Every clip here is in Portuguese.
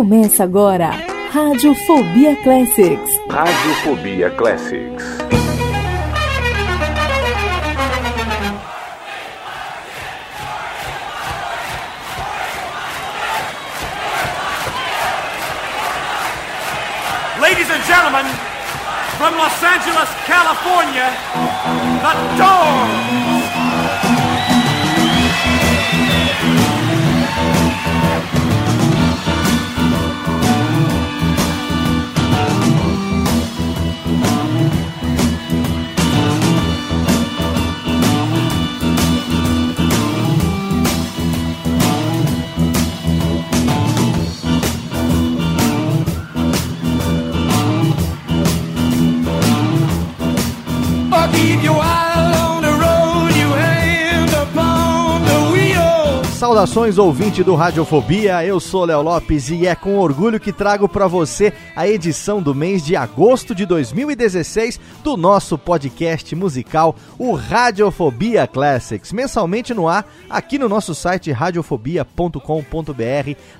Começa agora, Radiofobia Classics. Radiofobia Classics. Ladies and gentlemen, from Los Angeles, California, the Doors. Saudações ouvinte do Radiofobia, eu sou Léo Lopes e é com orgulho que trago para você a edição do mês de agosto de 2016 do nosso podcast musical, o Radiofobia Classics, mensalmente no ar aqui no nosso site radiofobia.com.br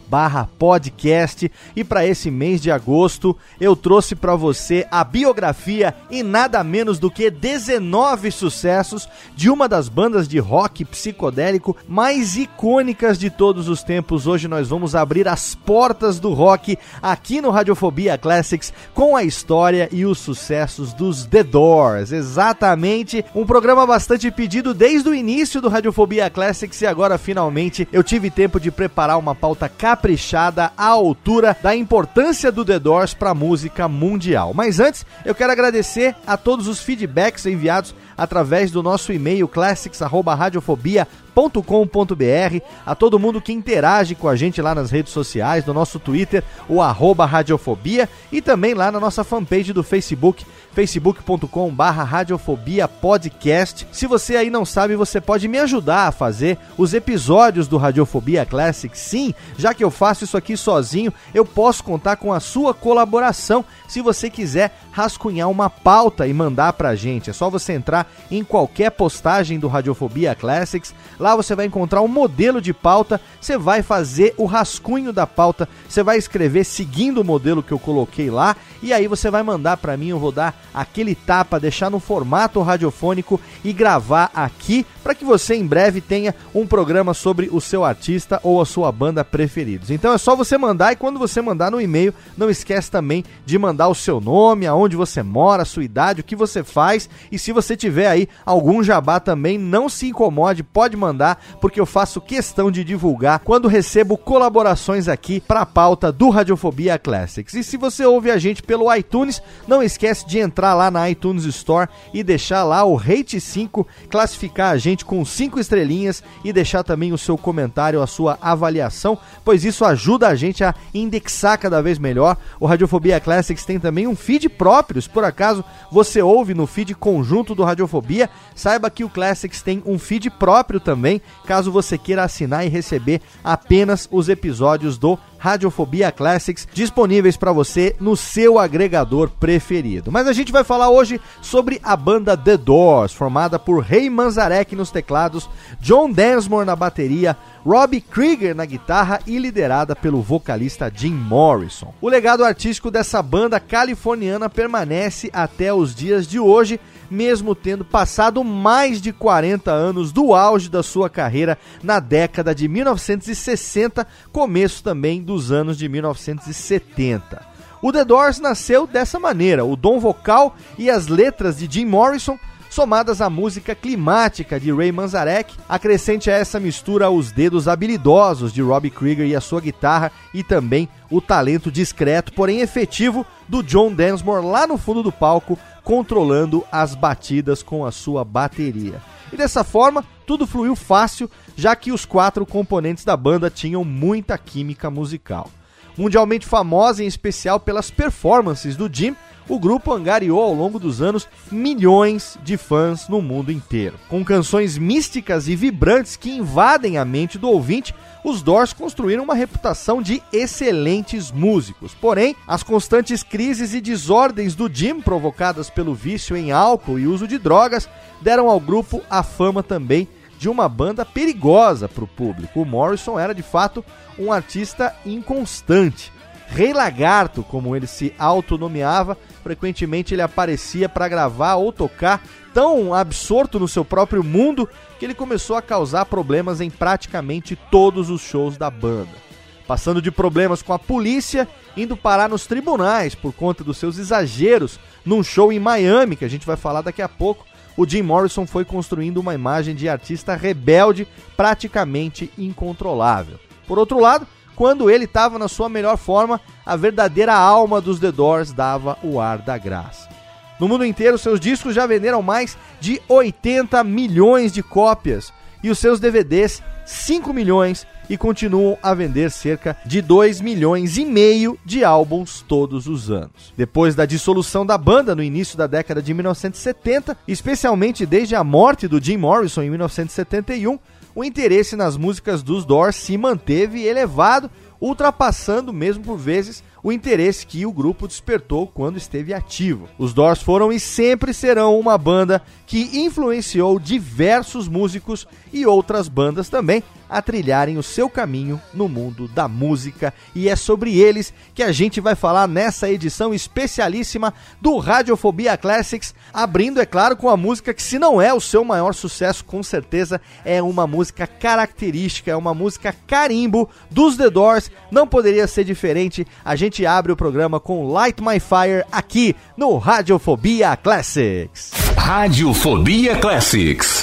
barra podcast. E para esse mês de agosto eu trouxe para você a biografia e nada menos do que 19 sucessos de uma das bandas de rock psicodélico mais icônicas de todos os tempos. Hoje nós vamos abrir as portas do rock aqui no Radiofobia Classics com a história e os sucessos dos The Doors. Exatamente, um programa bastante pedido desde o início do Radiofobia Classics e agora finalmente eu tive tempo de preparar uma pauta caprichada à altura da importância do The Doors para a música mundial. Mas antes, eu quero agradecer a todos os feedbacks enviados através do nosso e-mail classics@radiofobia.com.br, a todo mundo que interage com a gente lá nas redes sociais, no nosso Twitter, o arroba Radiofobia, e também lá na nossa fanpage do Facebook, facebook.com barra Radiofobia Podcast. Se você aí não sabe, você pode me ajudar a fazer os episódios do Radiofobia Classic. Sim, já que eu faço isso aqui sozinho, eu posso contar com a sua colaboração se você quiser rascunhar uma pauta e mandar pra gente. É só você entrar em qualquer postagem do Radiofobia Classics. Lá você vai encontrar um modelo de pauta. Você vai fazer o rascunho da pauta. Você vai escrever seguindo o modelo que eu coloquei lá. E aí você vai mandar pra mim. Eu vou dar aquele tapa, deixar no formato radiofônico e gravar aqui para que você em breve tenha um programa sobre o seu artista ou a sua banda preferidos. Então é só você mandar e quando você mandar no e-mail, não esquece também de mandar o seu nome, aonde você mora, a sua idade, o que você faz e se você tiver aí algum jabá também, não se incomode, pode mandar, porque eu faço questão de divulgar quando recebo colaborações aqui para a pauta do Radiofobia Classics. E se você ouve a gente pelo iTunes, não esquece de entrar lá na iTunes Store e deixar lá o Rate 5, classificar a gente com 5 estrelinhas e deixar também o seu comentário, a sua avaliação, pois isso ajuda a gente a indexar cada vez melhor. O Radiofobia Classics tem também um feed próprio, se por acaso você ouve no feed conjunto do Radiofobia, saiba que o Classics tem um feed próprio também, caso você queira assinar e receber apenas os episódios do Radiofobia Classics disponíveis para você no seu agregador preferido. Mas a gente vai falar hoje sobre a banda The Doors, formada por Ray Manzarek nos teclados, John Densmore na bateria, Robbie Krieger na guitarra e liderada pelo vocalista Jim Morrison. O legado artístico dessa banda californiana permanece até os dias de hoje, mesmo tendo passado mais de 40 anos do auge da sua carreira na década de 1960, começo também dos anos de 1970. O The Doors nasceu dessa maneira, o dom vocal e as letras de Jim Morrison somadas à música climática de Ray Manzarek, acrescente a essa mistura os dedos habilidosos de Robbie Krieger e a sua guitarra e também o talento discreto, porém efetivo, do John Densmore lá no fundo do palco, controlando as batidas com a sua bateria. E dessa forma, tudo fluiu fácil, já que os quatro componentes da banda tinham muita química musical. Mundialmente famosa em especial pelas performances do Jim, o grupo angariou ao longo dos anos milhões de fãs no mundo inteiro. Com canções místicas e vibrantes que invadem a mente do ouvinte, os Doors construíram uma reputação de excelentes músicos. Porém, as constantes crises e desordens do Jim, provocadas pelo vício em álcool e uso de drogas, deram ao grupo a fama também de uma banda perigosa para o público. O Morrison era de fato um artista inconstante. Rei Lagarto, como ele se autonomeava, frequentemente ele aparecia para gravar ou tocar, tão absorto no seu próprio mundo que ele começou a causar problemas em praticamente todos os shows da banda. Passando de problemas com a polícia, indo parar nos tribunais por conta dos seus exageros num show em Miami, que a gente vai falar daqui a pouco, o Jim Morrison foi construindo uma imagem de artista rebelde praticamente incontrolável. Por outro lado, quando ele estava na sua melhor forma, a verdadeira alma dos The Doors dava o ar da graça. No mundo inteiro, seus discos já venderam mais de 80 milhões de cópias e os seus DVDs 5 milhões e continuam a vender cerca de 2 milhões e meio de álbuns todos os anos. Depois da dissolução da banda no início da década de 1970, especialmente desde a morte do Jim Morrison em 1971, o interesse nas músicas dos Doors se manteve elevado, ultrapassando mesmo por vezes o interesse que o grupo despertou quando esteve ativo. Os Doors foram e sempre serão uma banda que influenciou diversos músicos e outras bandas também a trilharem o seu caminho no mundo da música. E é sobre eles que a gente vai falar nessa edição especialíssima do Radiofobia Classics, abrindo, é claro, com a música que, se não é o seu maior sucesso, com certeza é uma música característica, é uma música carimbo dos The Doors. Não poderia ser diferente. A gente abre o programa com Light My Fire aqui no Radiofobia Classics. Radiofobia Classics.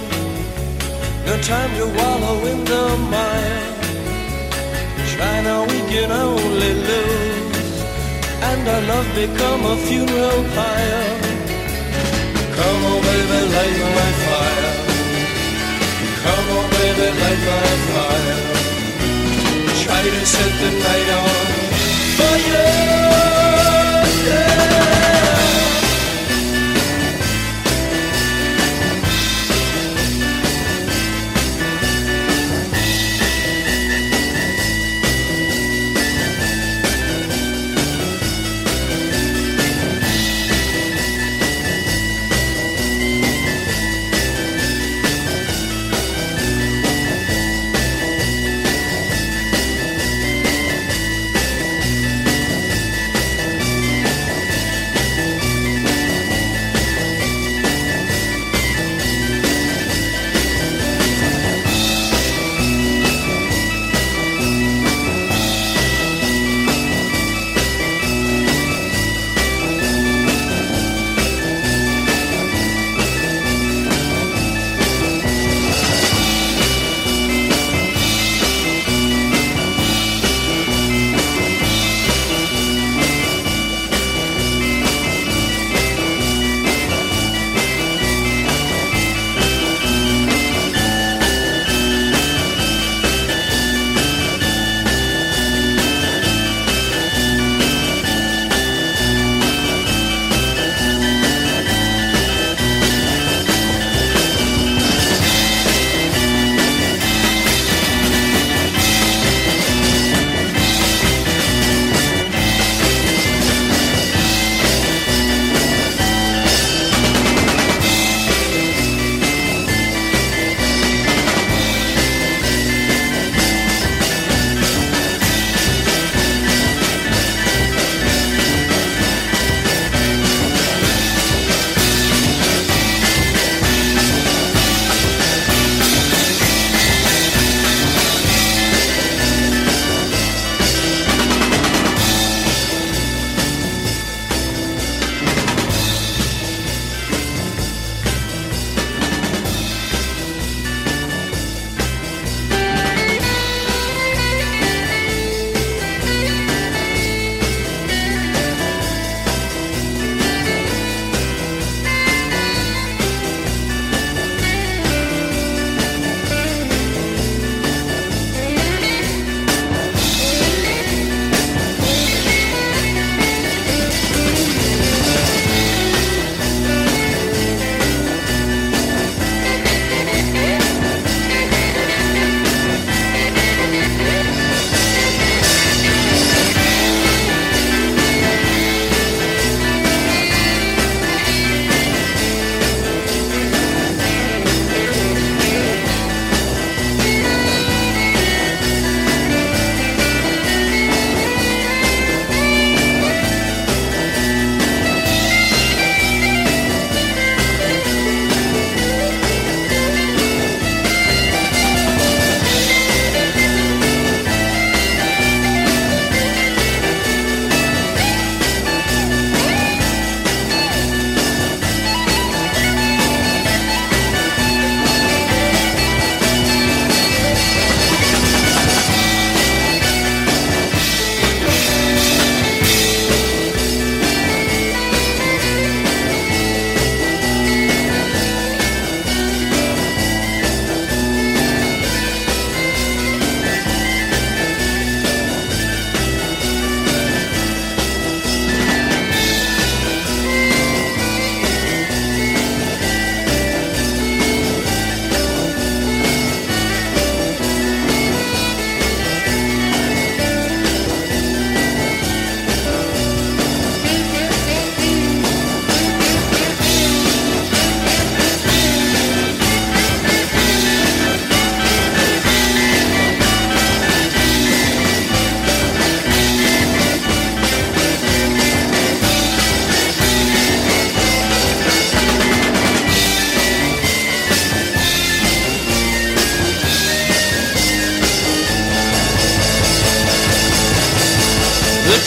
No time to wallow in the mire. Now, we can only lose. And our love become a funeral pyre. Come on, baby, light my fire. Come on, baby, light my fire. Try to set the night on fire.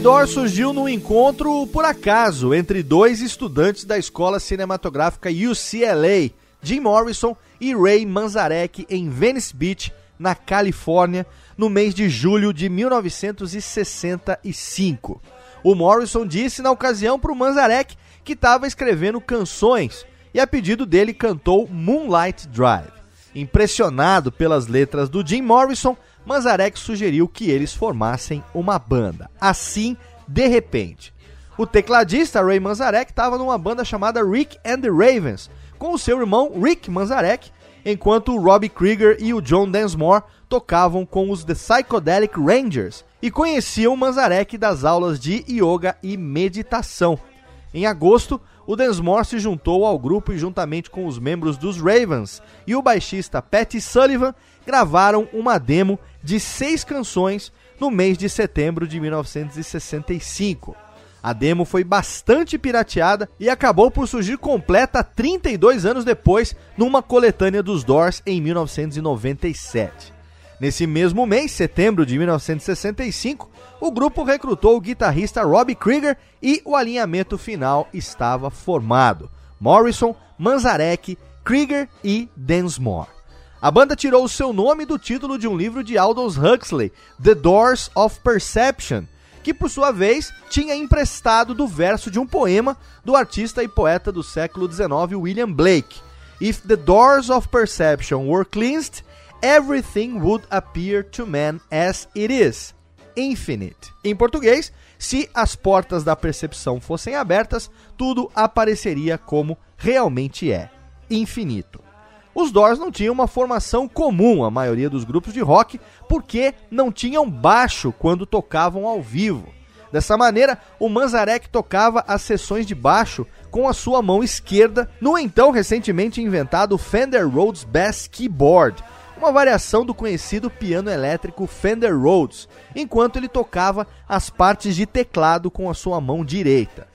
Doors surgiu num encontro por acaso entre dois estudantes da escola cinematográfica UCLA, Jim Morrison e Ray Manzarek, em Venice Beach, na Califórnia, no mês de julho de 1965. O Morrison disse na ocasião para o Manzarek que estava escrevendo canções e, a pedido dele, cantou Moonlight Drive. Impressionado pelas letras do Jim Morrison, Manzarek sugeriu que eles formassem uma banda. Assim, de repente. O tecladista Ray Manzarek estava numa banda chamada Rick and the Ravens, com o seu irmão Rick Manzarek, enquanto Robbie Krieger e o John Densmore tocavam com os The Psychedelic Rangers e conheciam Manzarek das aulas de yoga e meditação. Em agosto, o Densmore se juntou ao grupo e, juntamente com os membros dos Ravens e o baixista Patty Sullivan, gravaram uma demo de seis canções no mês de setembro de 1965. A demo foi bastante pirateada e acabou por surgir completa 32 anos depois, numa coletânea dos Doors em 1997. Nesse mesmo mês, setembro de 1965, o grupo recrutou o guitarrista Robbie Krieger e o alinhamento final estava formado: Morrison, Manzarek, Krieger e Densmore. A banda tirou o seu nome do título de um livro de Aldous Huxley, The Doors of Perception, que por sua vez tinha emprestado do verso de um poema do artista e poeta do século XIX William Blake. If the doors of perception were cleansed, everything would appear to man as it is, infinite. Em português, se as portas da percepção fossem abertas, tudo apareceria como realmente é, infinito. Os Doors não tinham uma formação comum a maioria dos grupos de rock, porque não tinham baixo quando tocavam ao vivo. Dessa maneira, o Manzarek tocava as sessões de baixo com a sua mão esquerda no então recentemente inventado Fender Rhodes Bass Keyboard, uma variação do conhecido piano elétrico Fender Rhodes, enquanto ele tocava as partes de teclado com a sua mão direita.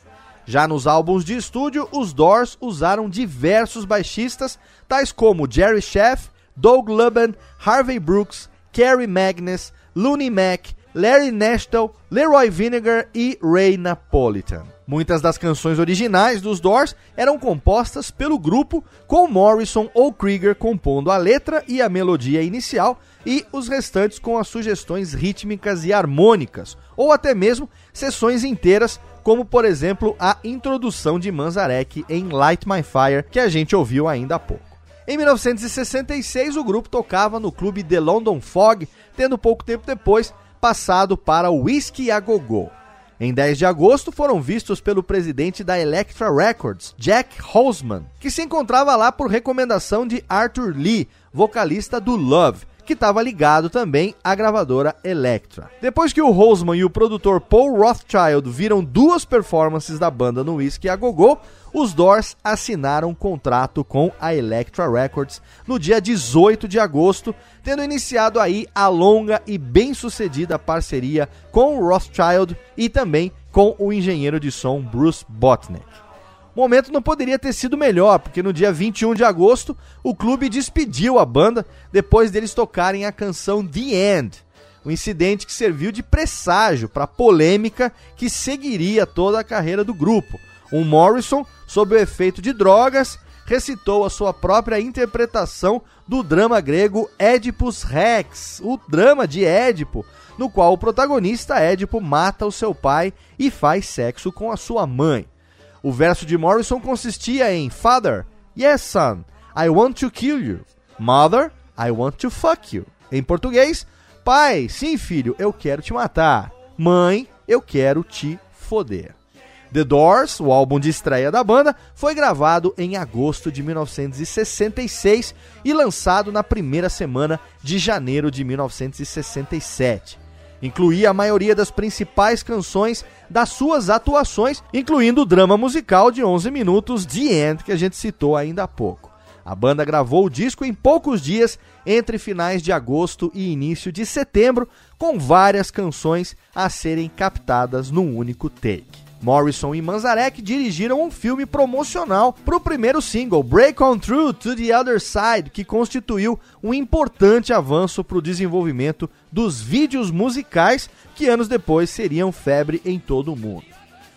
Já nos álbuns de estúdio, os Doors usaram diversos baixistas, tais como Jerry Sheff, Doug Luban, Harvey Brooks, Kerry Magnus, Looney Mac, Larry Nashtel, Leroy Vinegar e Ray Napolitan. Muitas das canções originais dos Doors eram compostas pelo grupo, com Morrison ou Krieger compondo a letra e a melodia inicial, e os restantes com as sugestões rítmicas e harmônicas, ou até mesmo sessões inteiras, como por exemplo a introdução de Manzarek em Light My Fire, que a gente ouviu ainda há pouco. Em 1966, o grupo tocava no clube The London Fog, tendo pouco tempo depois passado para o Whiskey a Go-Go. Em 10 de agosto, foram vistos pelo presidente da Elektra Records, Jack Holzman, que se encontrava lá por recomendação de Arthur Lee, vocalista do Love, que estava ligado também à gravadora Elektra. Depois que o Holzman e o produtor Paul Rothschild viram duas performances da banda no Whisky a Go-Go, os Doors assinaram um contrato com a Elektra Records no dia 18 de agosto, tendo iniciado aí a longa e bem-sucedida parceria com o Rothschild e também com o engenheiro de som Bruce Botnick. O momento não poderia ter sido melhor, porque no dia 21 de agosto o clube despediu a banda depois deles tocarem a canção The End. Um incidente que serviu de presságio para a polêmica que seguiria toda a carreira do grupo. Um Morrison, sob o efeito de drogas, recitou a sua própria interpretação do drama grego Édipus Rex, o drama de Édipo, no qual o protagonista Édipo mata o seu pai e faz sexo com a sua mãe. O verso de Morrison consistia em Father, yes son, I want to kill you. Mother, I want to fuck you. Em português, pai, sim filho, eu quero te matar. Mãe, eu quero te foder. The Doors, o álbum de estreia da banda, foi gravado em agosto de 1966 e lançado na primeira semana de janeiro de 1967. Incluía a maioria das principais canções das suas atuações, incluindo o drama musical de 11 minutos The End, que a gente citou ainda há pouco. A banda gravou o disco em poucos dias, entre finais de agosto e início de setembro, com várias canções a serem captadas num único take. Morrison e Manzarek dirigiram um filme promocional para o primeiro single, Break On Through to the Other Side, que constituiu um importante avanço para o desenvolvimento dos vídeos musicais que anos depois seriam febre em todo o mundo.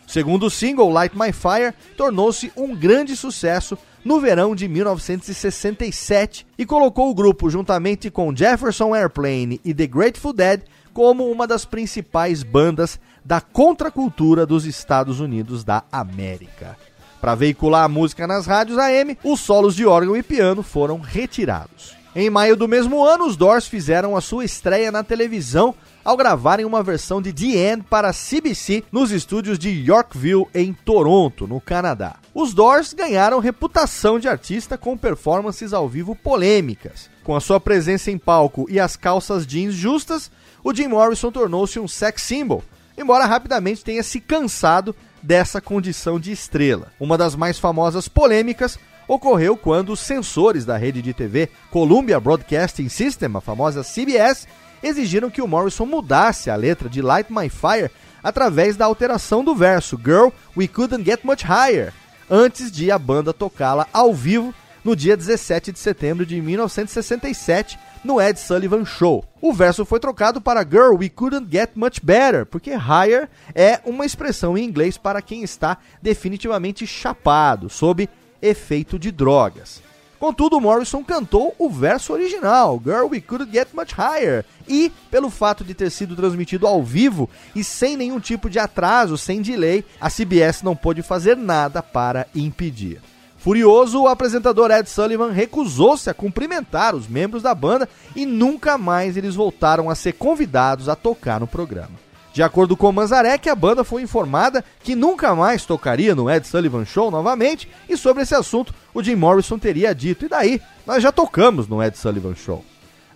O segundo single, Light My Fire, tornou-se um grande sucesso no verão de 1967 e colocou o grupo, juntamente com Jefferson Airplane e The Grateful Dead, como uma das principais bandas da contracultura dos Estados Unidos da América. Para veicular a música nas rádios AM, os solos de órgão e piano foram retirados. Em maio do mesmo ano, os Doors fizeram a sua estreia na televisão ao gravarem uma versão de The End para CBC nos estúdios de Yorkville, em Toronto, no Canadá. Os Doors ganharam reputação de artista com performances ao vivo polêmicas. Com a sua presença em palco e as calças jeans justas, o Jim Morrison tornou-se um sex symbol, embora rapidamente tenha se cansado dessa condição de estrela. Uma das mais famosas polêmicas ocorreu quando os censores da rede de TV Columbia Broadcasting System, a famosa CBS, exigiram que o Morrison mudasse a letra de Light My Fire através da alteração do verso Girl, We Couldn't Get Much Higher, antes de a banda tocá-la ao vivo no dia 17 de setembro de 1967 no Ed Sullivan Show. O verso foi trocado para Girl, we couldn't get much better, porque higher é uma expressão em inglês para quem está definitivamente chapado, sob efeito de drogas. Contudo, Morrison cantou o verso original, Girl, we couldn't get much higher, e, pelo fato de ter sido transmitido ao vivo e sem nenhum tipo de atraso, sem delay, a CBS não pôde fazer nada para impedir. Furioso, o apresentador Ed Sullivan recusou-se a cumprimentar os membros da banda e nunca mais eles voltaram a ser convidados a tocar no programa. De acordo com Manzarek, a banda foi informada que nunca mais tocaria no Ed Sullivan Show novamente, e sobre esse assunto o Jim Morrison teria dito: e daí? Nós já tocamos no Ed Sullivan Show.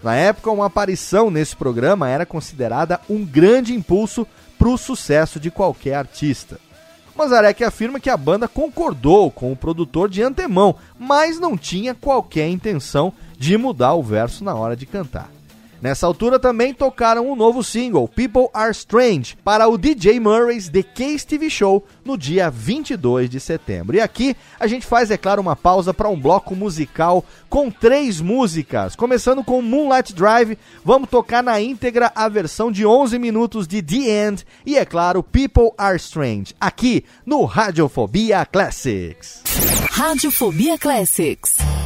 Na época, uma aparição nesse programa era considerada um grande impulso para o sucesso de qualquer artista. Mazarek afirma que a banda concordou com o produtor de antemão, mas não tinha qualquer intenção de mudar o verso na hora de cantar. Nessa altura também tocaram um novo single, People Are Strange, para o DJ Murray's The Case TV Show no dia 22 de setembro. E aqui a gente faz, é claro, uma pausa para um bloco musical com três músicas. Começando com Moonlight Drive, vamos tocar na íntegra a versão de 11 minutos de The End e, é claro, People Are Strange, aqui no Radiofobia Classics. Radiofobia Classics.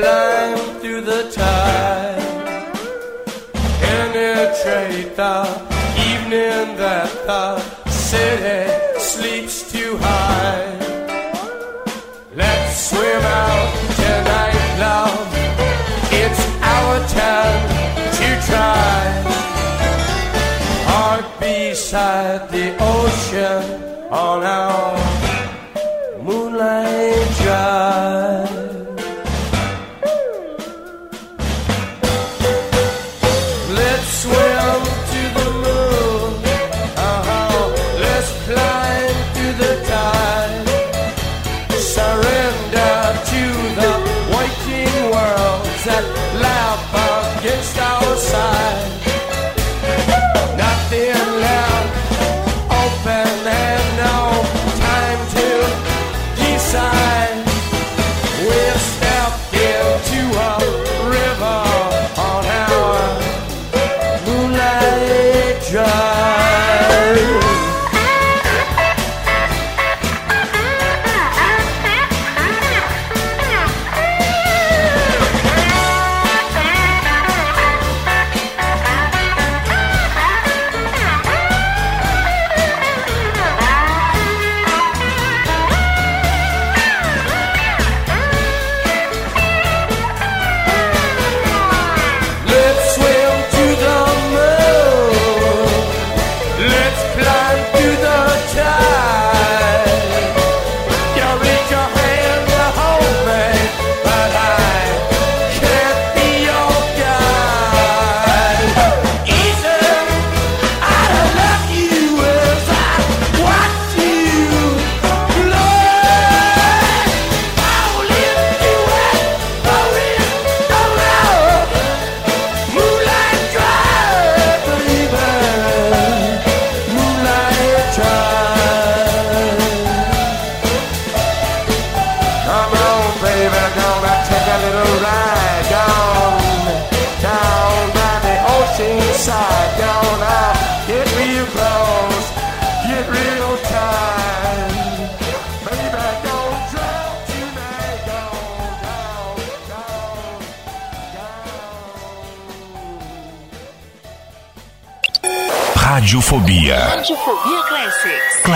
Climb through the tide. Penetrate the evening that the city sleeps too high. Let's swim out tonight, love. It's our time to try. Heart beside the ocean on our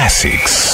Classics.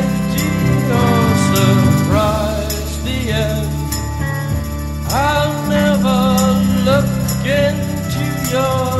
yo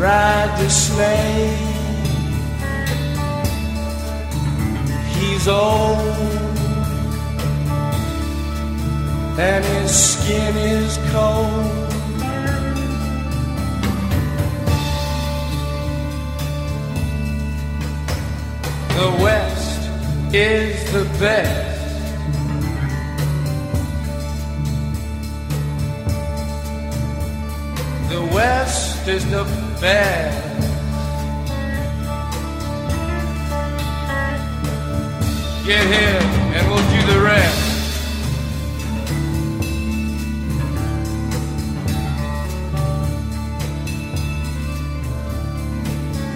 Ride the snake. He's old, and his skin is cold. the West is the best. The West is the best. Get here and we'll do the rest.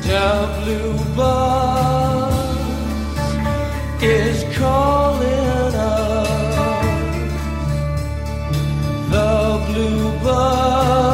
The blue bus is calling us. The blue bus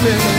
feeling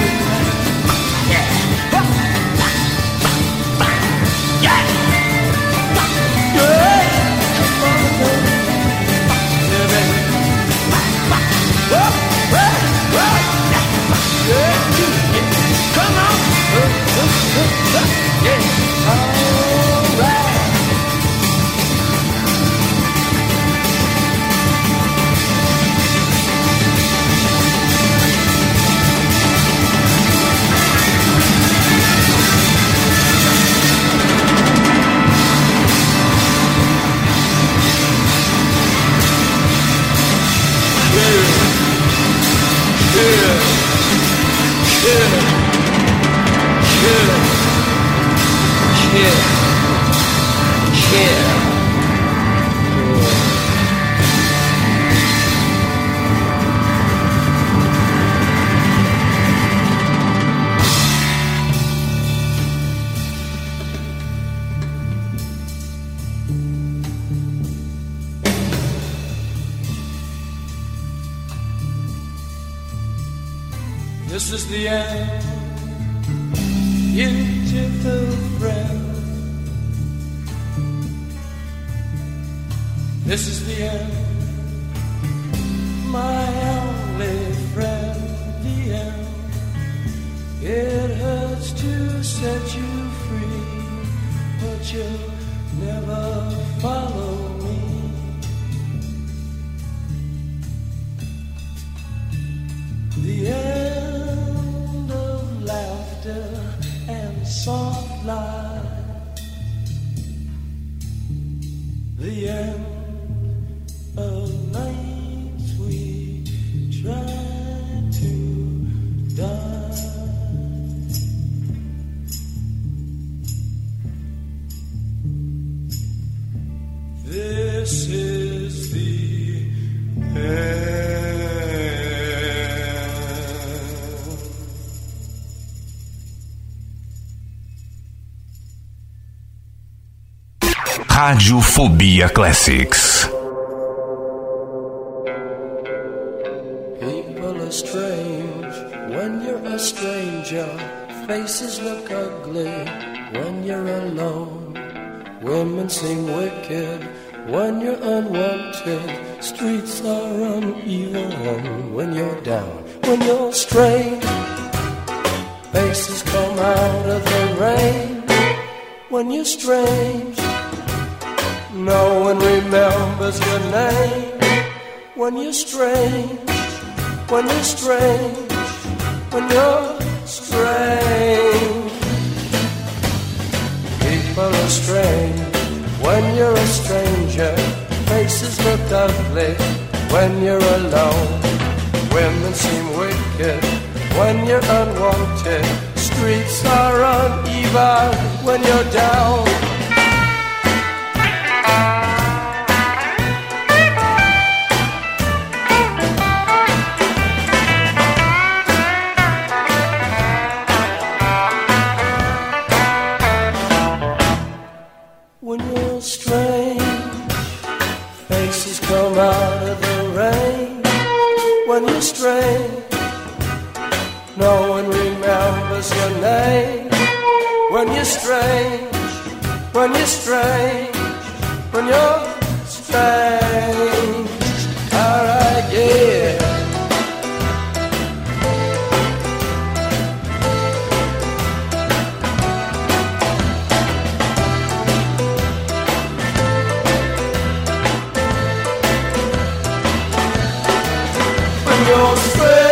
Radiofobia Classics. When you're strange.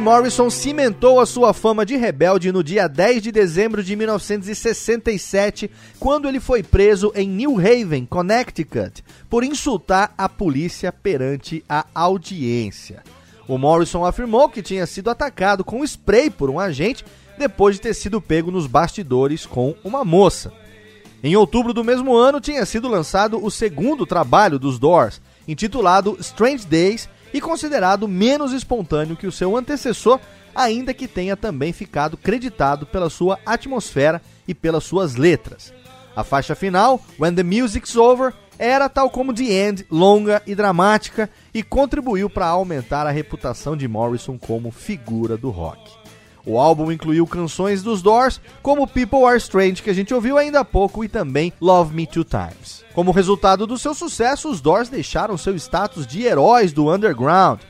Jim Morrison cimentou a sua fama de rebelde no dia 10 de dezembro de 1967, quando ele foi preso em New Haven, Connecticut, por insultar a polícia perante a audiência. O Morrison afirmou que tinha sido atacado com spray por um agente depois de ter sido pego nos bastidores com uma moça. Em outubro do mesmo ano, tinha sido lançado o segundo trabalho dos Doors, intitulado Strange Days e considerado menos espontâneo que o seu antecessor, ainda que tenha também ficado creditado pela sua atmosfera e pelas suas letras. A faixa final, When the Music's Over, era, tal como The End, longa e dramática e contribuiu para aumentar a reputação de Morrison como figura do rock. O álbum incluiu canções dos Doors, como People Are Strange, que a gente ouviu ainda há pouco, e também Love Me Two Times. Como resultado do seu sucesso, os Doors deixaram seu status de heróis do underground.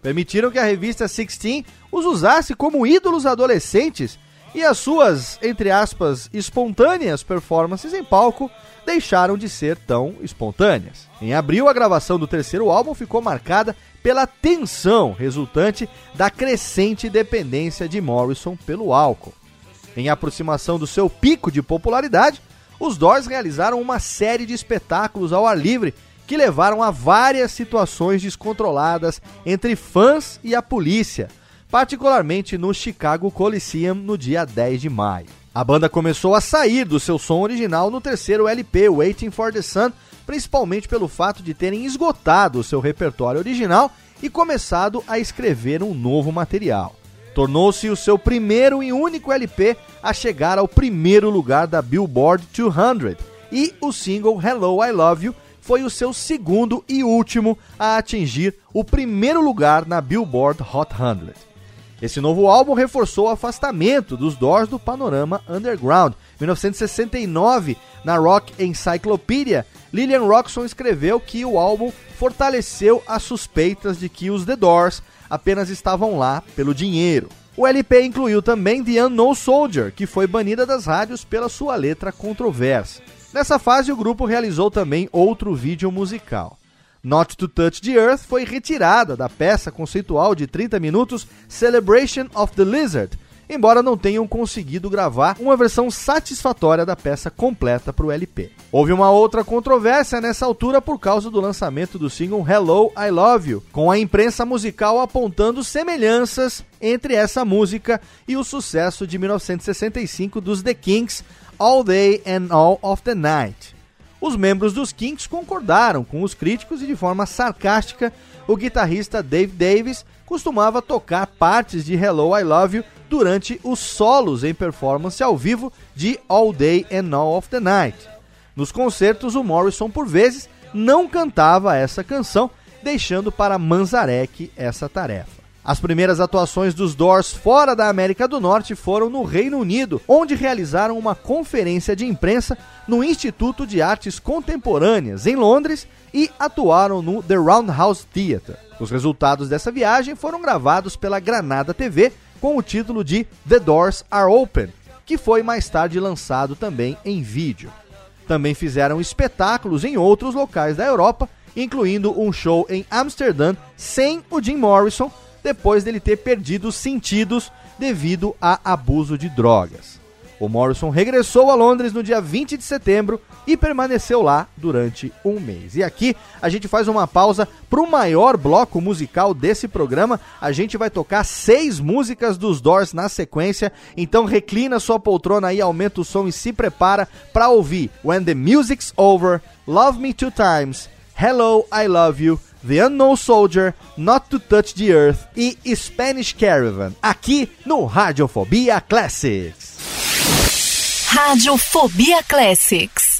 Permitiram que a revista 16 os usasse como ídolos adolescentes e as suas, entre aspas, espontâneas performances em palco deixaram de ser tão espontâneas. Em abril, a gravação do terceiro álbum ficou marcada pela tensão resultante da crescente dependência de Morrison pelo álcool. Em aproximação do seu pico de popularidade, os Doors realizaram uma série de espetáculos ao ar livre que levaram a várias situações descontroladas entre fãs e a polícia, particularmente no Chicago Coliseum no dia 10 de maio. A banda começou a sair do seu som original no terceiro LP, Waiting for the Sun, principalmente pelo fato de terem esgotado o seu repertório original e começado a escrever um novo material. Tornou-se o seu primeiro e único LP a chegar ao primeiro lugar da Billboard 200 e o single Hello I Love You foi o seu segundo e último a atingir o primeiro lugar na Billboard Hot 100. Esse novo álbum reforçou o afastamento dos Doors do panorama underground. Em 1969, na Rock Encyclopedia, Lillian Roxon escreveu que o álbum fortaleceu as suspeitas de que os The Doors apenas estavam lá pelo dinheiro. O LP incluiu também The Unknown Soldier, que foi banida das rádios pela sua letra controversa. Nessa fase, o grupo realizou também outro vídeo musical. Not to Touch the Earth foi retirada da peça conceitual de 30 minutos Celebration of the Lizard, embora não tenham conseguido gravar uma versão satisfatória da peça completa para o LP. Houve uma outra controvérsia nessa altura por causa do lançamento do single Hello I Love You, com a imprensa musical apontando semelhanças entre essa música e o sucesso de 1965 dos The Kinks All Day and All of the Night. Os membros dos Kinks concordaram com os críticos e, de forma sarcástica, o guitarrista Dave Davis costumava tocar partes de Hello I Love You durante os solos em performance ao vivo de All Day and All of the Night. Nos concertos, o Morrison, por vezes, não cantava essa canção, deixando para Manzarek essa tarefa. As primeiras atuações dos Doors fora da América do Norte foram no Reino Unido, onde realizaram uma conferência de imprensa no Instituto de Artes Contemporâneas, em Londres, e atuaram no The Roundhouse Theatre. Os resultados dessa viagem foram gravados pela Granada TV com o título de The Doors Are Open, que foi mais tarde lançado também em vídeo. Também fizeram espetáculos em outros locais da Europa, incluindo um show em Amsterdã sem o Jim Morrison depois dele ter perdido os sentidos devido a abuso de drogas. O Morrison regressou a Londres no dia 20 de setembro e permaneceu lá durante um mês. E aqui a gente faz uma pausa para o maior bloco musical desse programa. A gente vai tocar seis músicas dos Doors na sequência. Então reclina sua poltrona aí, aumenta o som e se prepara para ouvir When the Music's Over, Love Me Two Times, Hello, I Love You. The Unknown Soldier, Not to Touch the Earth e Spanish Caravan, aqui no Radiofobia Classics. Radiofobia Classics.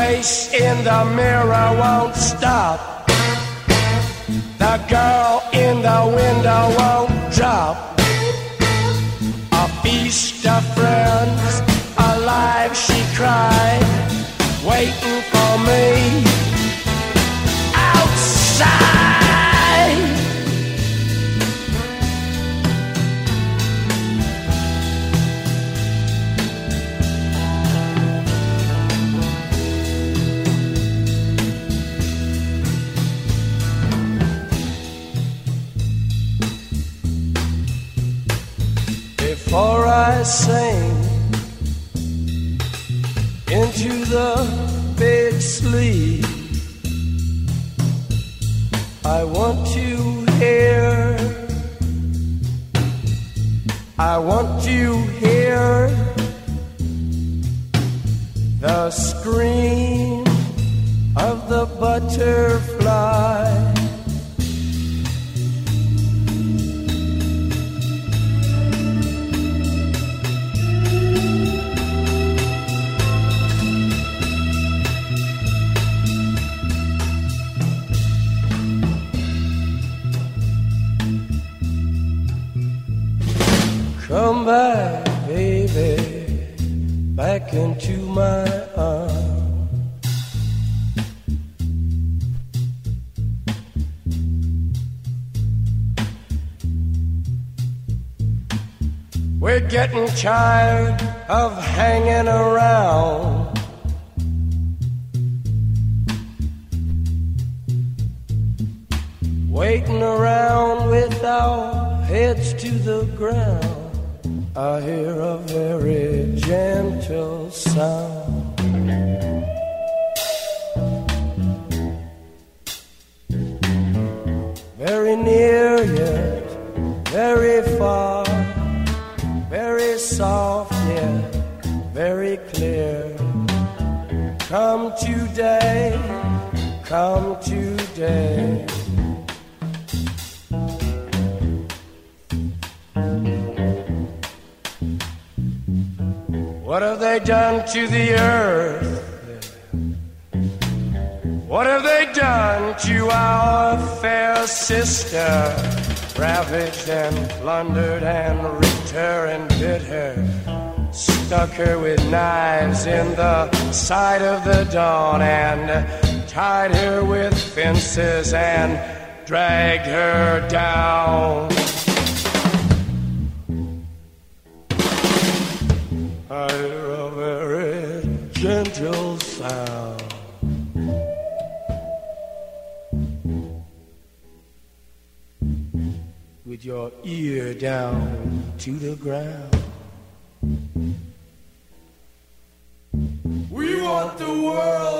Face in the mirror won't stop. The girl in the window won't drop. A feast of friends, alive she cried, waiting for me I into the big sleep, I want to hear. I want you hear the scream of the butterfly. Tired of hanging around. Waiting around with our heads to the ground. I hear a very gentle sound. they done to the earth? What have they done to our fair sister? Ravaged and plundered and ripped her and bit her. Stuck her with knives in the side of the dawn and tied her with fences and dragged her down. with your ear down to the ground. We want the world.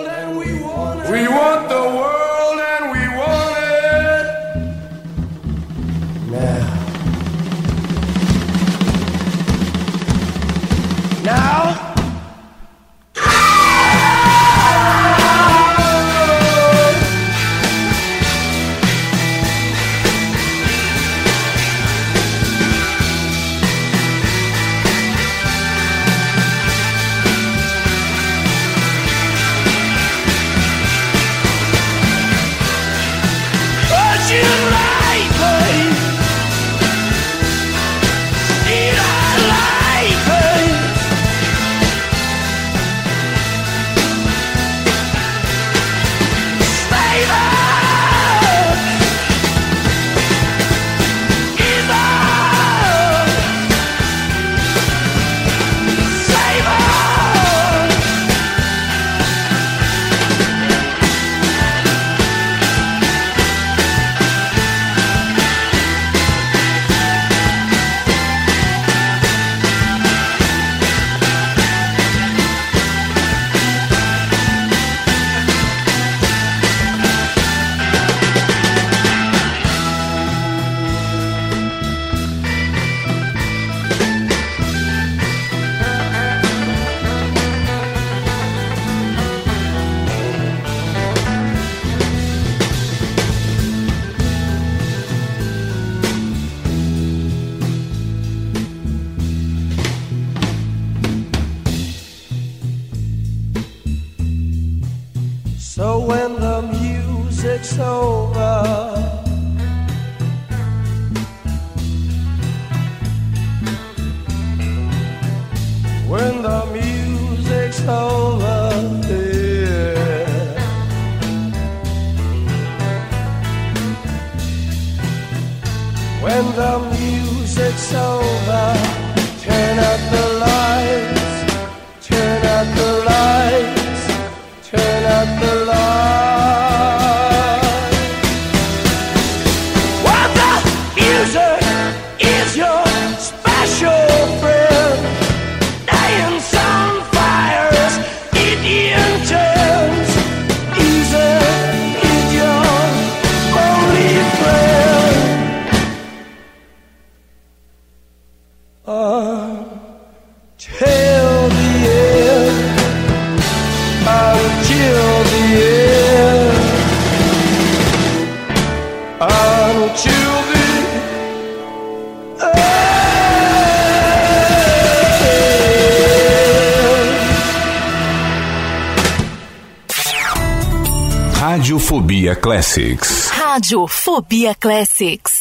Classics. Rádio Fobia Classics.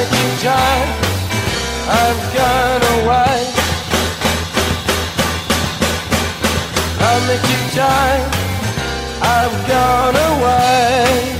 Avenue drive. I've got a make you drive. I've gone away.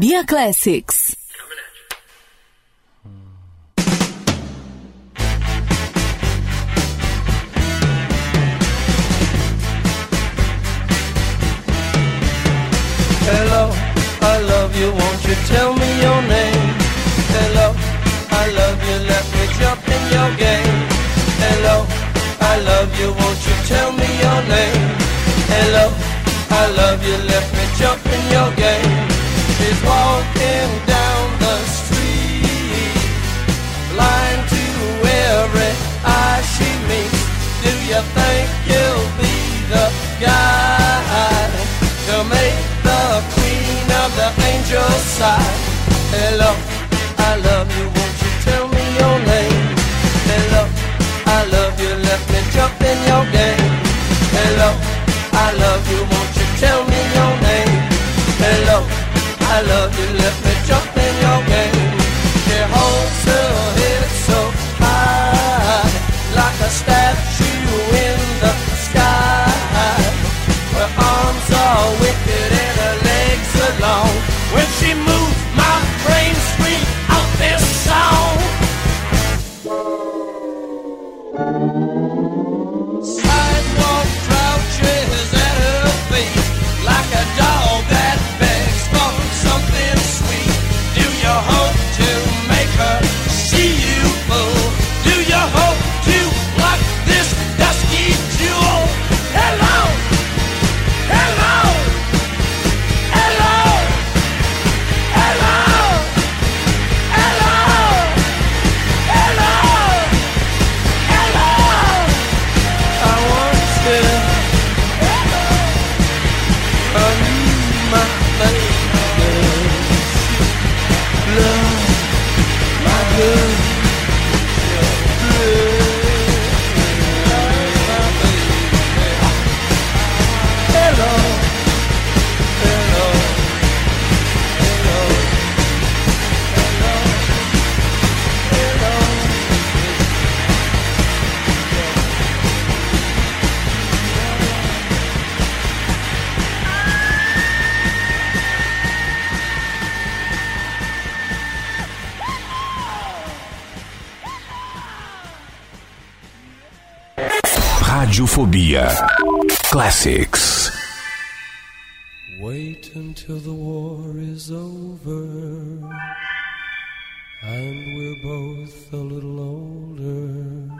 Sabia Classics. Wait until the war is over and we're both a little older.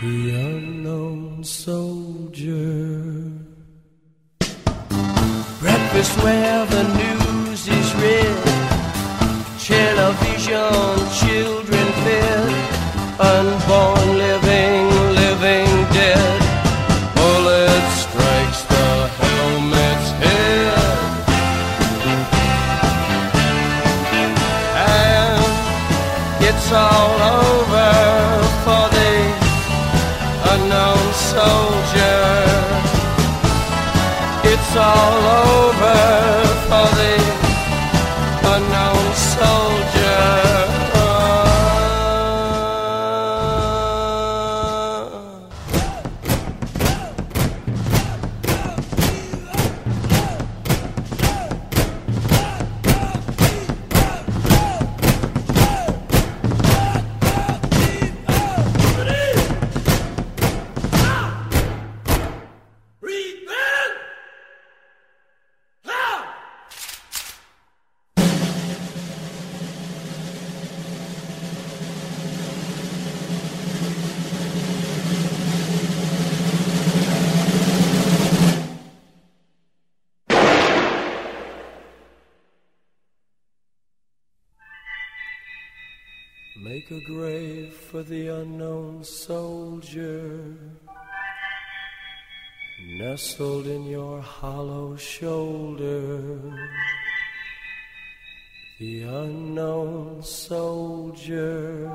The unknown soldier. Breakfast where the news is read. Television, children fed. The unknown soldier, nestled in your hollow shoulder. The unknown soldier.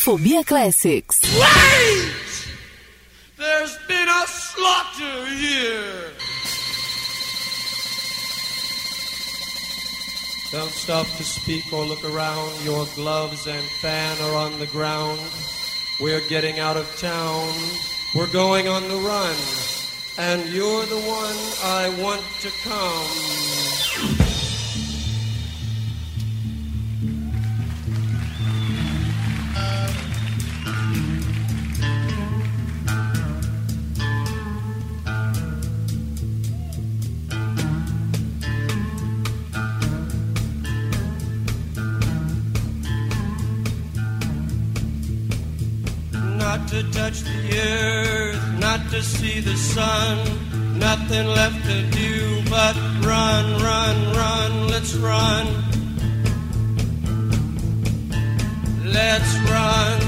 Radiofobia Classics. Wait! There's been a slaughter here. Don't stop to speak or look around. Your gloves and fan are on the ground. We're getting out of town. We're going on the run. And you're the one I want to come. Touch the earth, not to see the sun. Nothing left to do but run, run, run. Let's run. Let's run.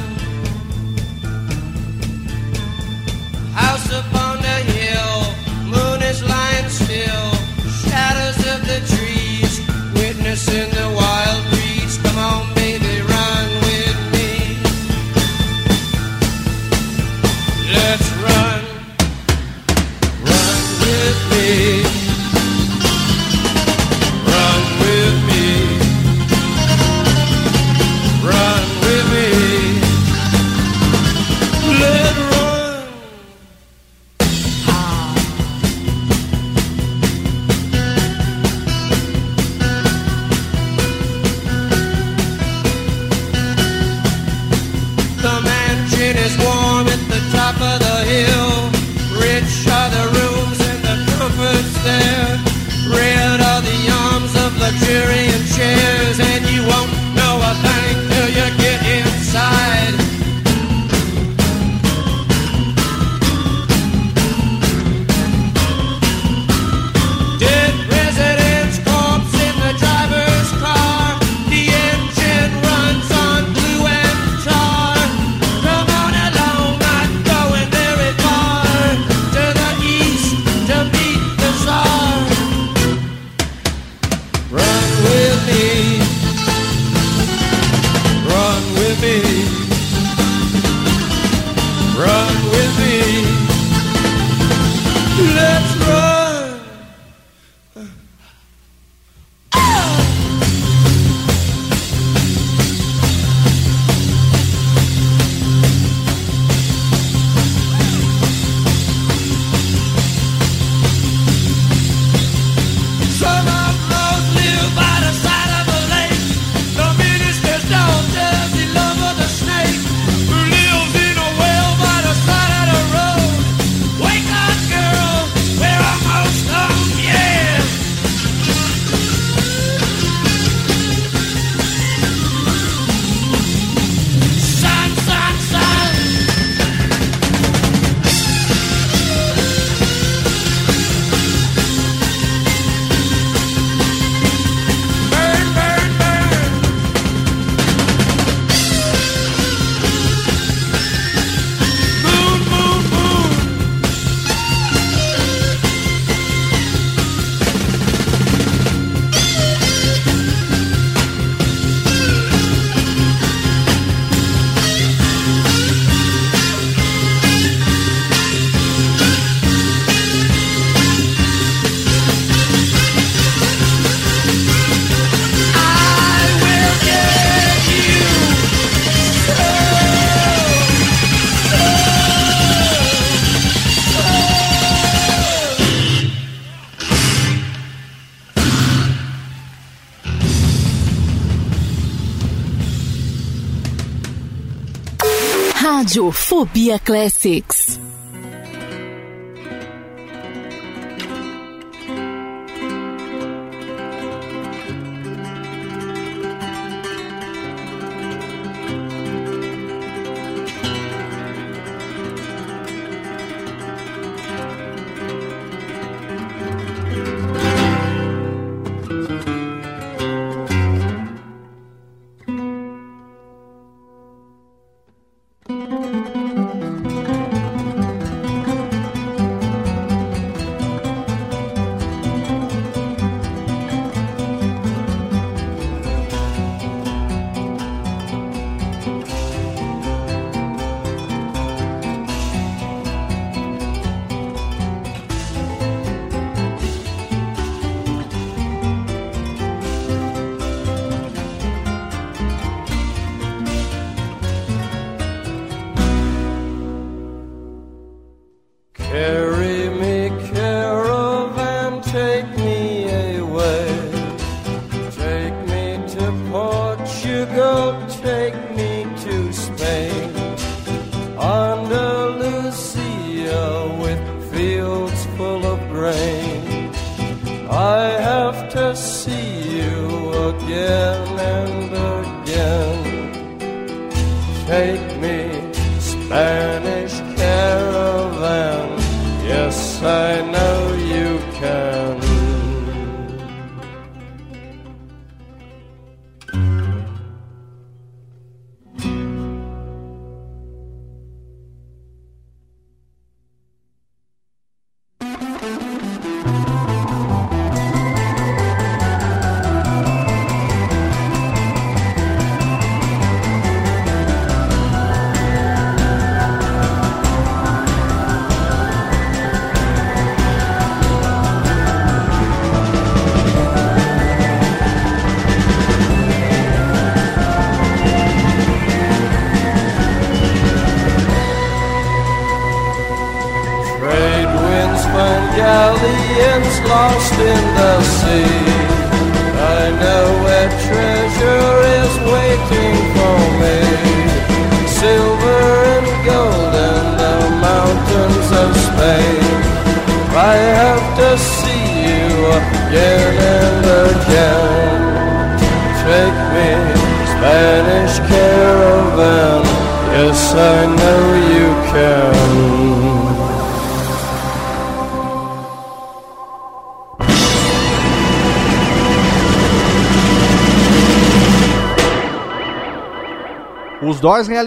Rádio Fobia Classics.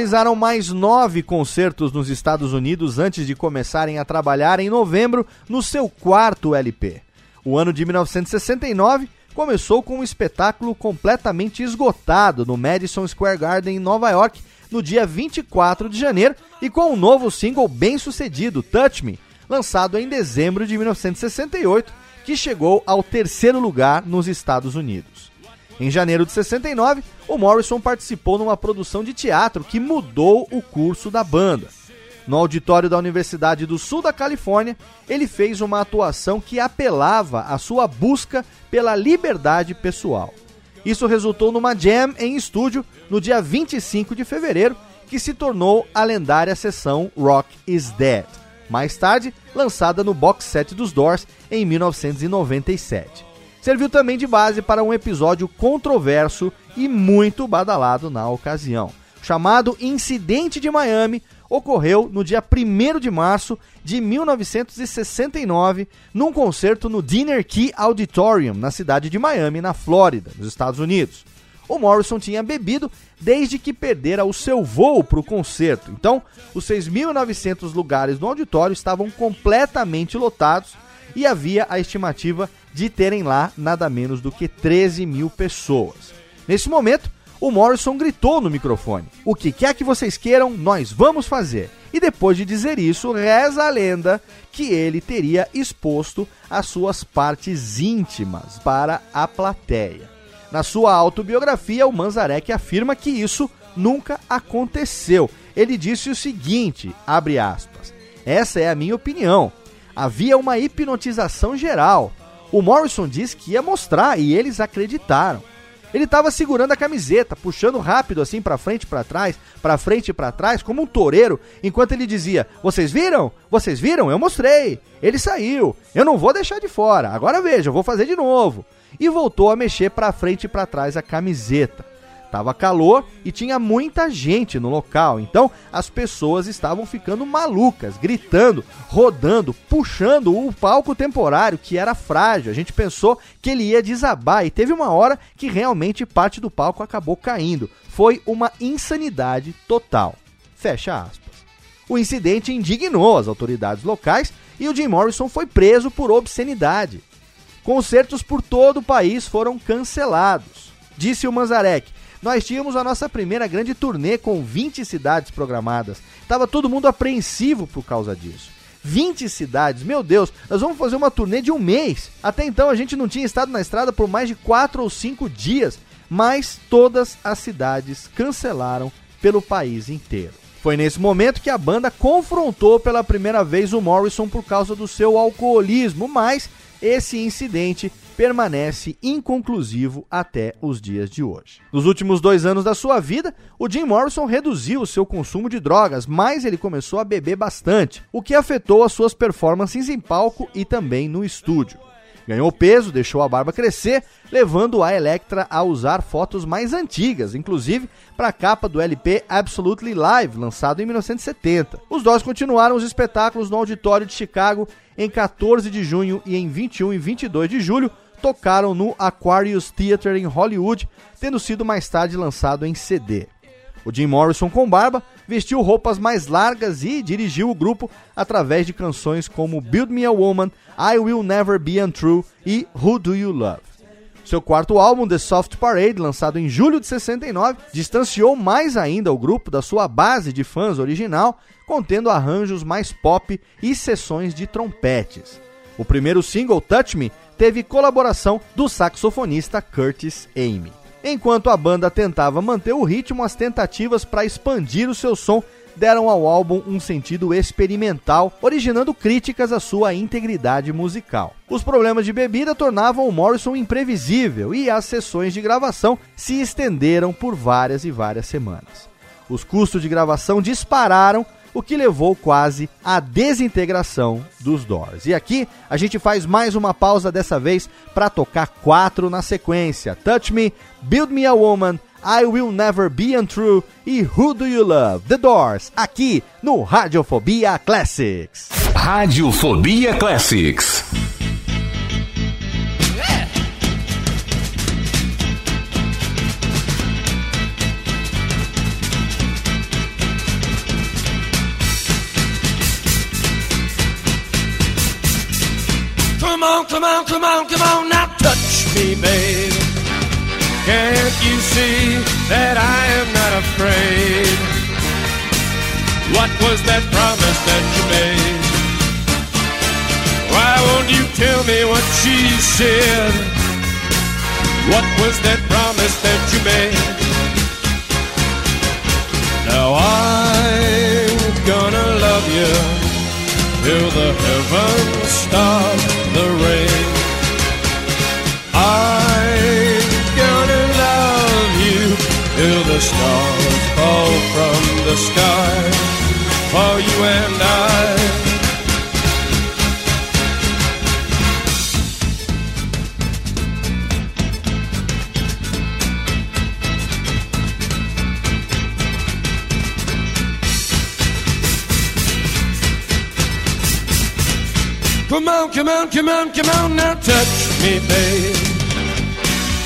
Realizaram mais nove concertos nos Estados Unidos antes de começarem a trabalhar em novembro no seu quarto LP. O ano de 1969 começou com um espetáculo completamente esgotado no Madison Square Garden em Nova York no dia 24 de janeiro e com um novo single bem sucedido, Touch Me, lançado em dezembro de 1968, que chegou ao terceiro lugar nos Estados Unidos. Em janeiro de 69, o Morrison participou numa produção de teatro que mudou o curso da banda. No auditório da Universidade do Sul da Califórnia, ele fez uma atuação que apelava à sua busca pela liberdade pessoal. Isso resultou numa jam em estúdio no dia 25 de fevereiro, que se tornou a lendária sessão Rock is Dead, mais tarde lançada no box set dos Doors em 1997 serviu também de base para um episódio controverso e muito badalado na ocasião. Chamado Incidente de Miami, ocorreu no dia 1 de março de 1969, num concerto no Dinner Key Auditorium, na cidade de Miami, na Flórida, nos Estados Unidos. O Morrison tinha bebido desde que perdera o seu voo para o concerto, então os 6.900 lugares no auditório estavam completamente lotados e havia a estimativa de terem lá nada menos do que 13 mil pessoas. Nesse momento, o Morrison gritou no microfone: O que quer que vocês queiram, nós vamos fazer. E depois de dizer isso, reza a lenda que ele teria exposto as suas partes íntimas para a plateia. Na sua autobiografia, o Manzarek afirma que isso nunca aconteceu. Ele disse o seguinte, abre aspas, essa é a minha opinião. Havia uma hipnotização geral. O Morrison disse que ia mostrar e eles acreditaram. Ele estava segurando a camiseta, puxando rápido assim para frente e para trás, para frente e para trás, como um toureiro, enquanto ele dizia: "Vocês viram? Vocês viram? Eu mostrei. Ele saiu. Eu não vou deixar de fora. Agora veja, eu vou fazer de novo." E voltou a mexer para frente e para trás a camiseta. Tava calor e tinha muita gente no local, então as pessoas estavam ficando malucas, gritando, rodando, puxando o palco temporário que era frágil. A gente pensou que ele ia desabar e teve uma hora que realmente parte do palco acabou caindo. Foi uma insanidade total. Fecha aspas. O incidente indignou as autoridades locais e o Jim Morrison foi preso por obscenidade. Concertos por todo o país foram cancelados. Disse o Manzarek: nós tínhamos a nossa primeira grande turnê com 20 cidades programadas. Tava todo mundo apreensivo por causa disso. 20 cidades, meu Deus, nós vamos fazer uma turnê de um mês. Até então a gente não tinha estado na estrada por mais de 4 ou 5 dias, mas todas as cidades cancelaram pelo país inteiro. Foi nesse momento que a banda confrontou pela primeira vez o Morrison por causa do seu alcoolismo, mas esse incidente permanece inconclusivo até os dias de hoje. Nos últimos dois anos da sua vida, o Jim Morrison reduziu o seu consumo de drogas, mas ele começou a beber bastante, o que afetou as suas performances em palco e também no estúdio. Ganhou peso, deixou a barba crescer, levando a Elektra a usar fotos mais antigas, inclusive para a capa do LP Absolutely Live, lançado em 1970. Os dois continuaram os espetáculos no Auditório de Chicago em 14 de junho e em 21 e 22 de julho, tocaram no Aquarius Theatre em Hollywood, tendo sido mais tarde lançado em CD. O Jim Morrison com barba vestiu roupas mais largas e dirigiu o grupo através de canções como Build Me a Woman, I Will Never Be Untrue e Who Do You Love. Seu quarto álbum, The Soft Parade, lançado em julho de 69, distanciou mais ainda o grupo da sua base de fãs original, contendo arranjos mais pop e sessões de trompetes. O primeiro single, Touch Me, teve colaboração do saxofonista Curtis Amy. Enquanto a banda tentava manter o ritmo, as tentativas para expandir o seu som deram ao álbum um sentido experimental, originando críticas à sua integridade musical. Os problemas de bebida tornavam o Morrison imprevisível e as sessões de gravação se estenderam por várias e várias semanas. Os custos de gravação dispararam o que levou quase à desintegração dos Doors. E aqui a gente faz mais uma pausa dessa vez para tocar quatro na sequência: Touch Me, Build Me a Woman, I Will Never Be Untrue e Who Do You Love? The Doors, aqui no Radiofobia Classics. Radiofobia Classics. Come on, come on, come on, now touch me, babe. Can't you see that I am not afraid? What was that promise that you made? Why won't you tell me what she said? What was that promise that you made? Now I'm gonna love you till the heavens stop the stars fall from the sky for you and I. Come on, come on, come on, come on, now touch me, babe.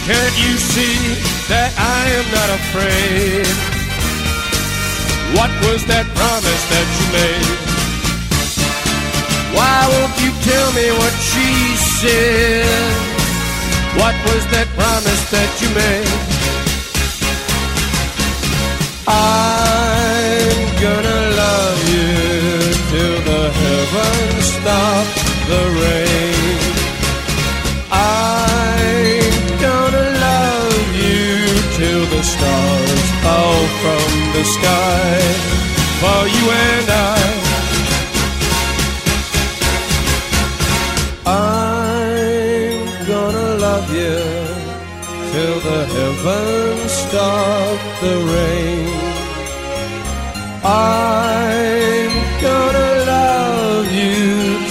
Can't you see that I am not afraid? What was that promise that you made? Why won't you tell me what she said? What was that promise that you made? I'm gonna love you till the heavens stop the rain. the sky for you and I. I'm gonna love you till the heavens stop the rain. I'm gonna love you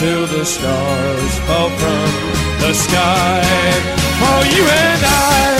till the stars fall from the sky for you and I.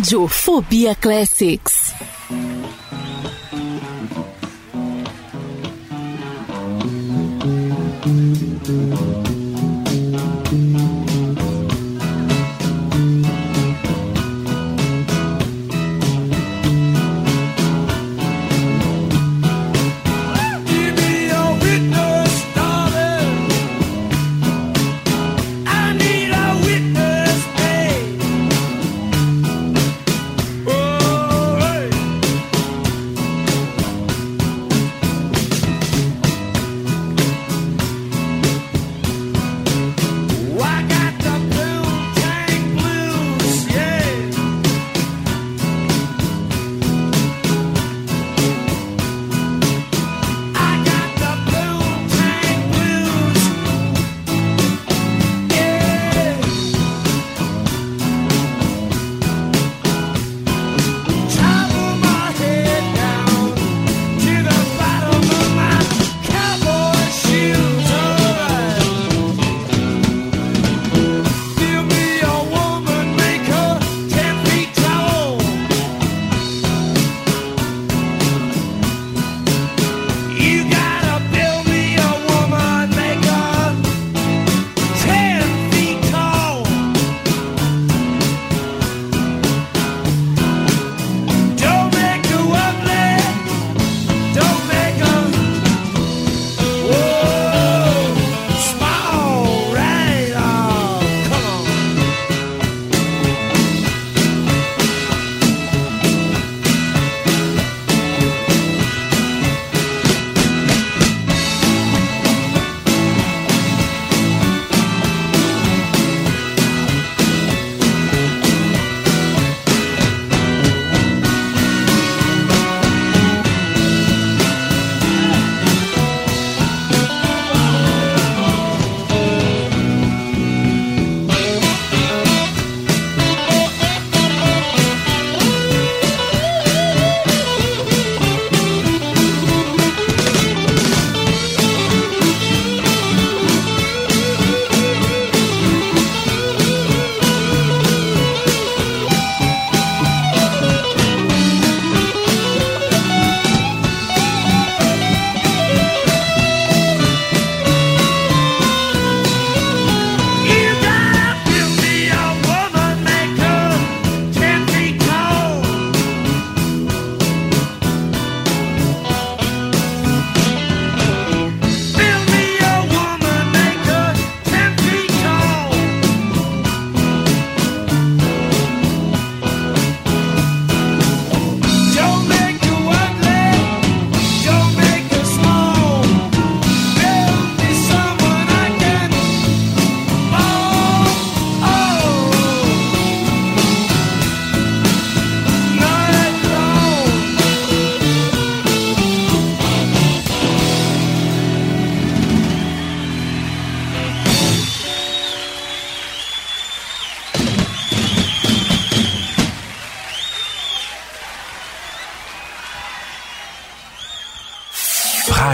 Rádio Fobia Classics.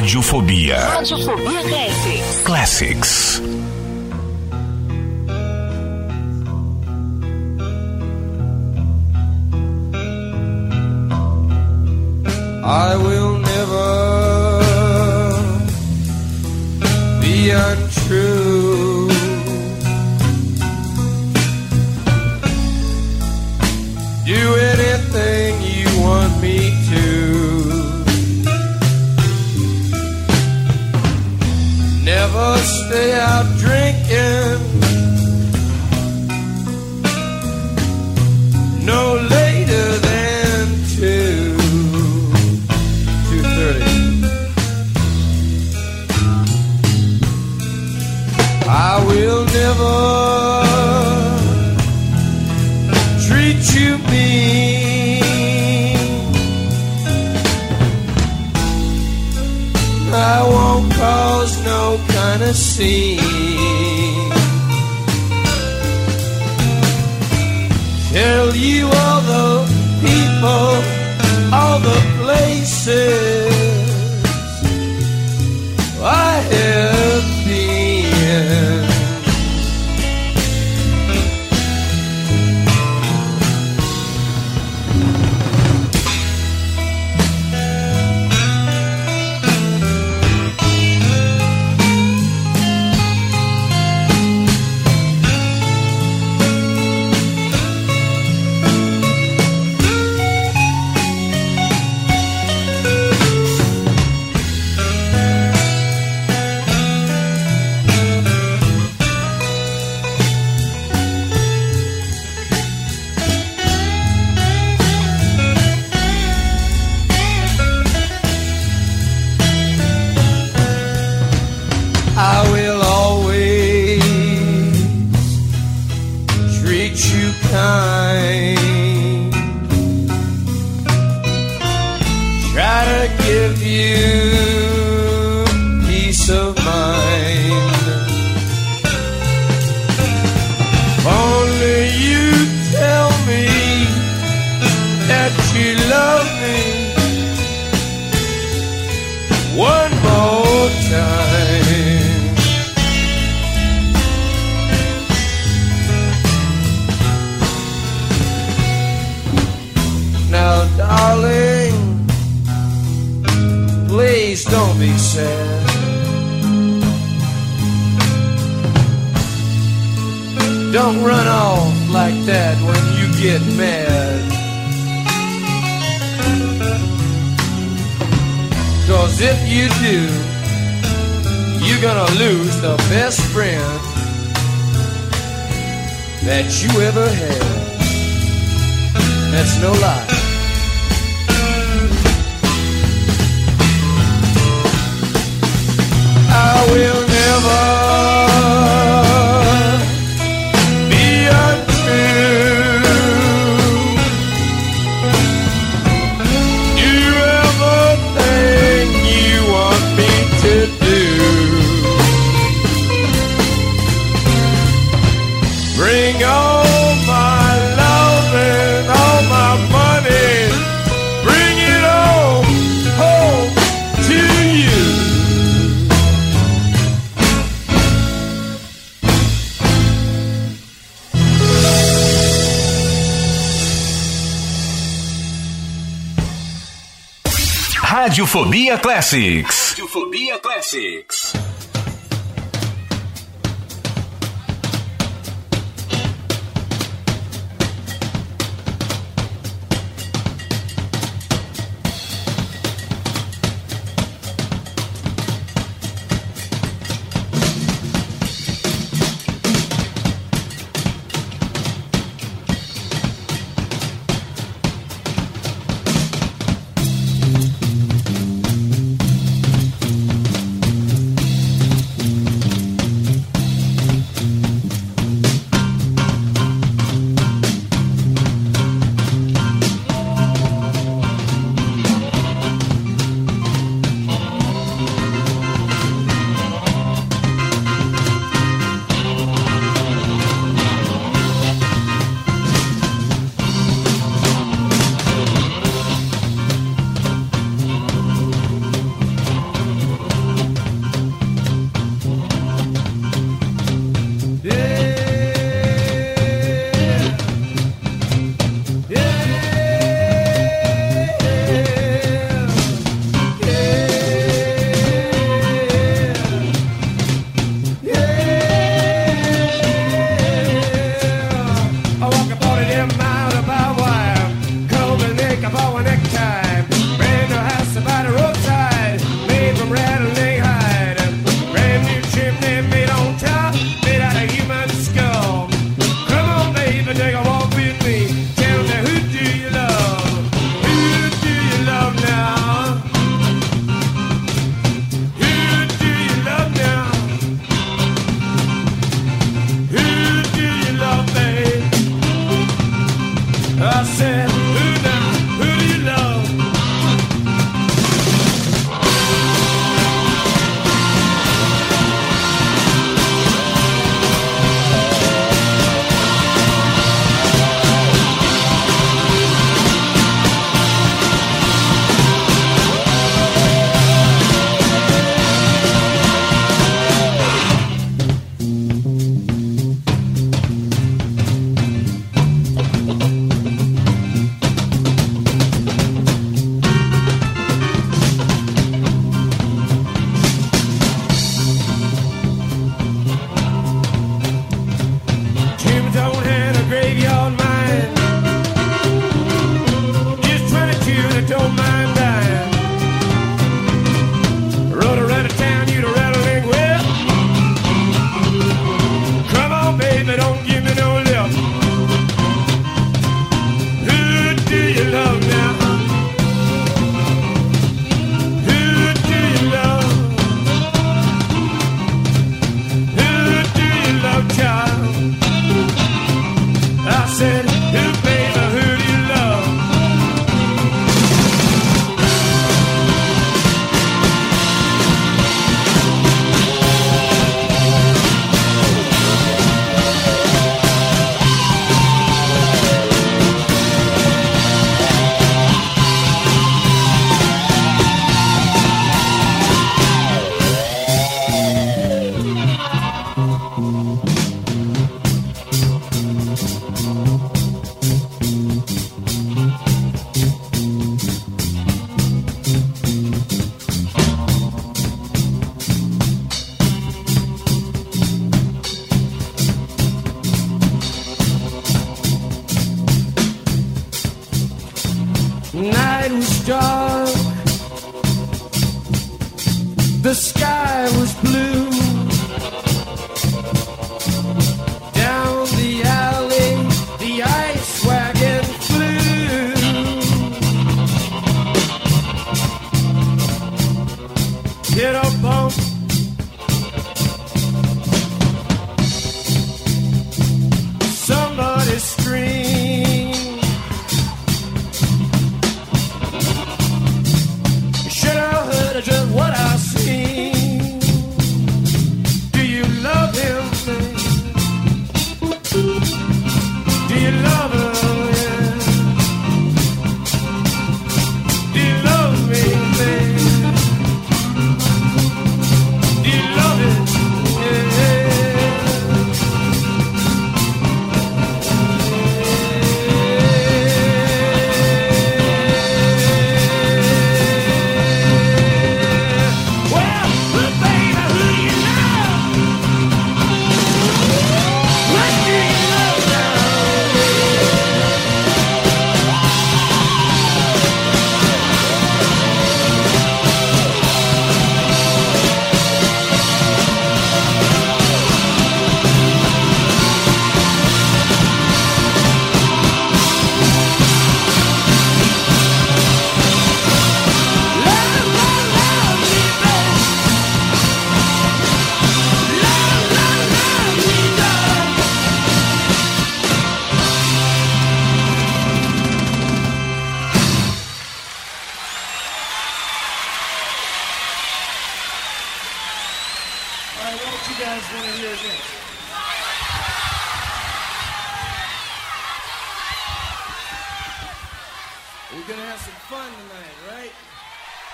Radiofobia. Radiofobia Classics. Classics. you do, you're gonna lose the best friend that you ever had. That's no lie. I will never. Radiofobia Classics. Radiofobia Classics.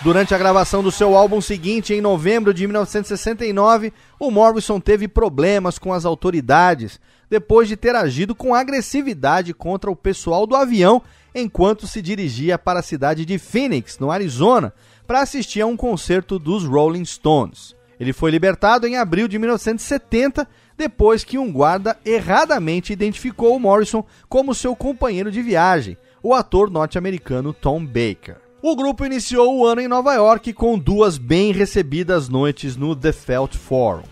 Durante a gravação do seu álbum seguinte, em novembro de 1969, o Morrison teve problemas com as autoridades depois de ter agido com agressividade contra o pessoal do avião enquanto se dirigia para a cidade de Phoenix, no Arizona, para assistir a um concerto dos Rolling Stones. Ele foi libertado em abril de 1970, depois que um guarda erradamente identificou o Morrison como seu companheiro de viagem, o ator norte-americano Tom Baker. O grupo iniciou o ano em Nova York com duas bem recebidas noites no The Felt Forum.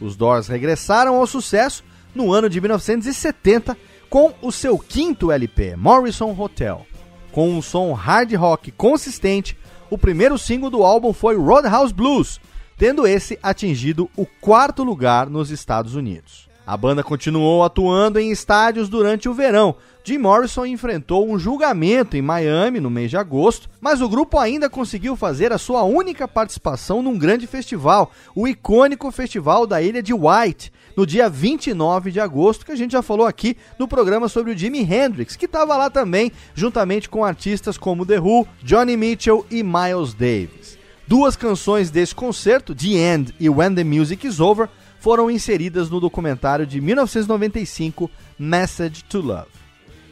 Os Doors regressaram ao sucesso no ano de 1970 com o seu quinto LP, Morrison Hotel. Com um som hard rock consistente, o primeiro single do álbum foi Roadhouse Blues, tendo esse atingido o quarto lugar nos Estados Unidos. A banda continuou atuando em estádios durante o verão. Jim Morrison enfrentou um julgamento em Miami no mês de agosto, mas o grupo ainda conseguiu fazer a sua única participação num grande festival, o icônico Festival da Ilha de White, no dia 29 de agosto, que a gente já falou aqui no programa sobre o Jimi Hendrix, que estava lá também, juntamente com artistas como The Who, Johnny Mitchell e Miles Davis. Duas canções desse concerto, The End e When the Music is Over, foram inseridas no documentário de 1995 Message to Love.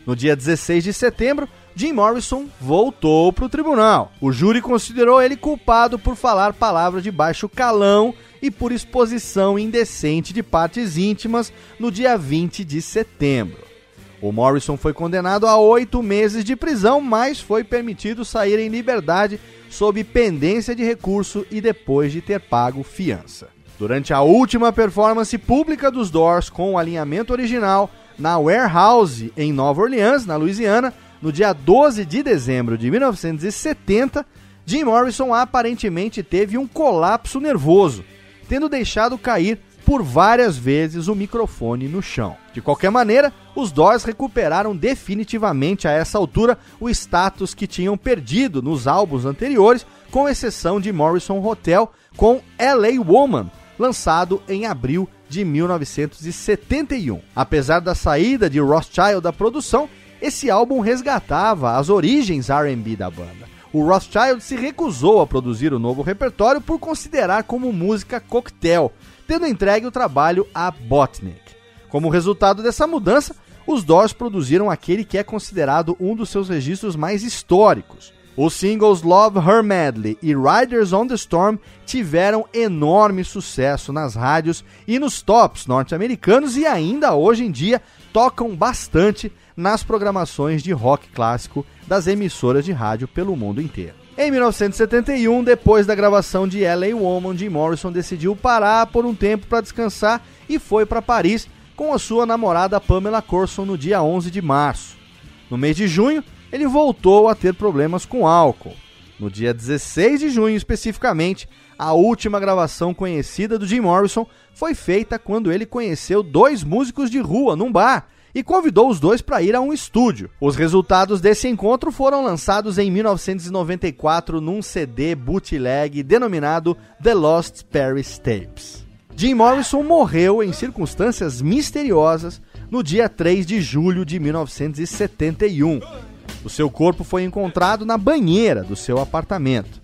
No dia 16 de setembro, Jim Morrison voltou para o tribunal. O júri considerou ele culpado por falar palavras de baixo calão e por exposição indecente de partes íntimas no dia 20 de setembro. O Morrison foi condenado a oito meses de prisão, mas foi permitido sair em liberdade sob pendência de recurso e depois de ter pago fiança. Durante a última performance pública dos Doors com o alinhamento original na Warehouse em Nova Orleans, na Louisiana, no dia 12 de dezembro de 1970, Jim Morrison aparentemente teve um colapso nervoso, tendo deixado cair por várias vezes o microfone no chão. De qualquer maneira, os Doors recuperaram definitivamente a essa altura o status que tinham perdido nos álbuns anteriores, com exceção de Morrison Hotel com LA Woman, lançado em abril de 1971. Apesar da saída de Rothschild da produção, esse álbum resgatava as origens R&B da banda. O Rothschild se recusou a produzir o novo repertório por considerar como música coquetel, tendo entregue o trabalho a Botnick. Como resultado dessa mudança, os Doors produziram aquele que é considerado um dos seus registros mais históricos. Os singles Love Her Madly e Riders on the Storm tiveram enorme sucesso nas rádios e nos tops norte-americanos e ainda hoje em dia tocam bastante nas programações de rock clássico das emissoras de rádio pelo mundo inteiro. Em 1971, depois da gravação de LA Woman, Jim Morrison decidiu parar por um tempo para descansar e foi para Paris com a sua namorada Pamela Corson no dia 11 de março. No mês de junho, ele voltou a ter problemas com álcool. No dia 16 de junho, especificamente, a última gravação conhecida do Jim Morrison foi feita quando ele conheceu dois músicos de rua num bar e convidou os dois para ir a um estúdio. Os resultados desse encontro foram lançados em 1994 num CD bootleg denominado The Lost Paris Tapes. Jim Morrison morreu em circunstâncias misteriosas no dia 3 de julho de 1971. O seu corpo foi encontrado na banheira do seu apartamento.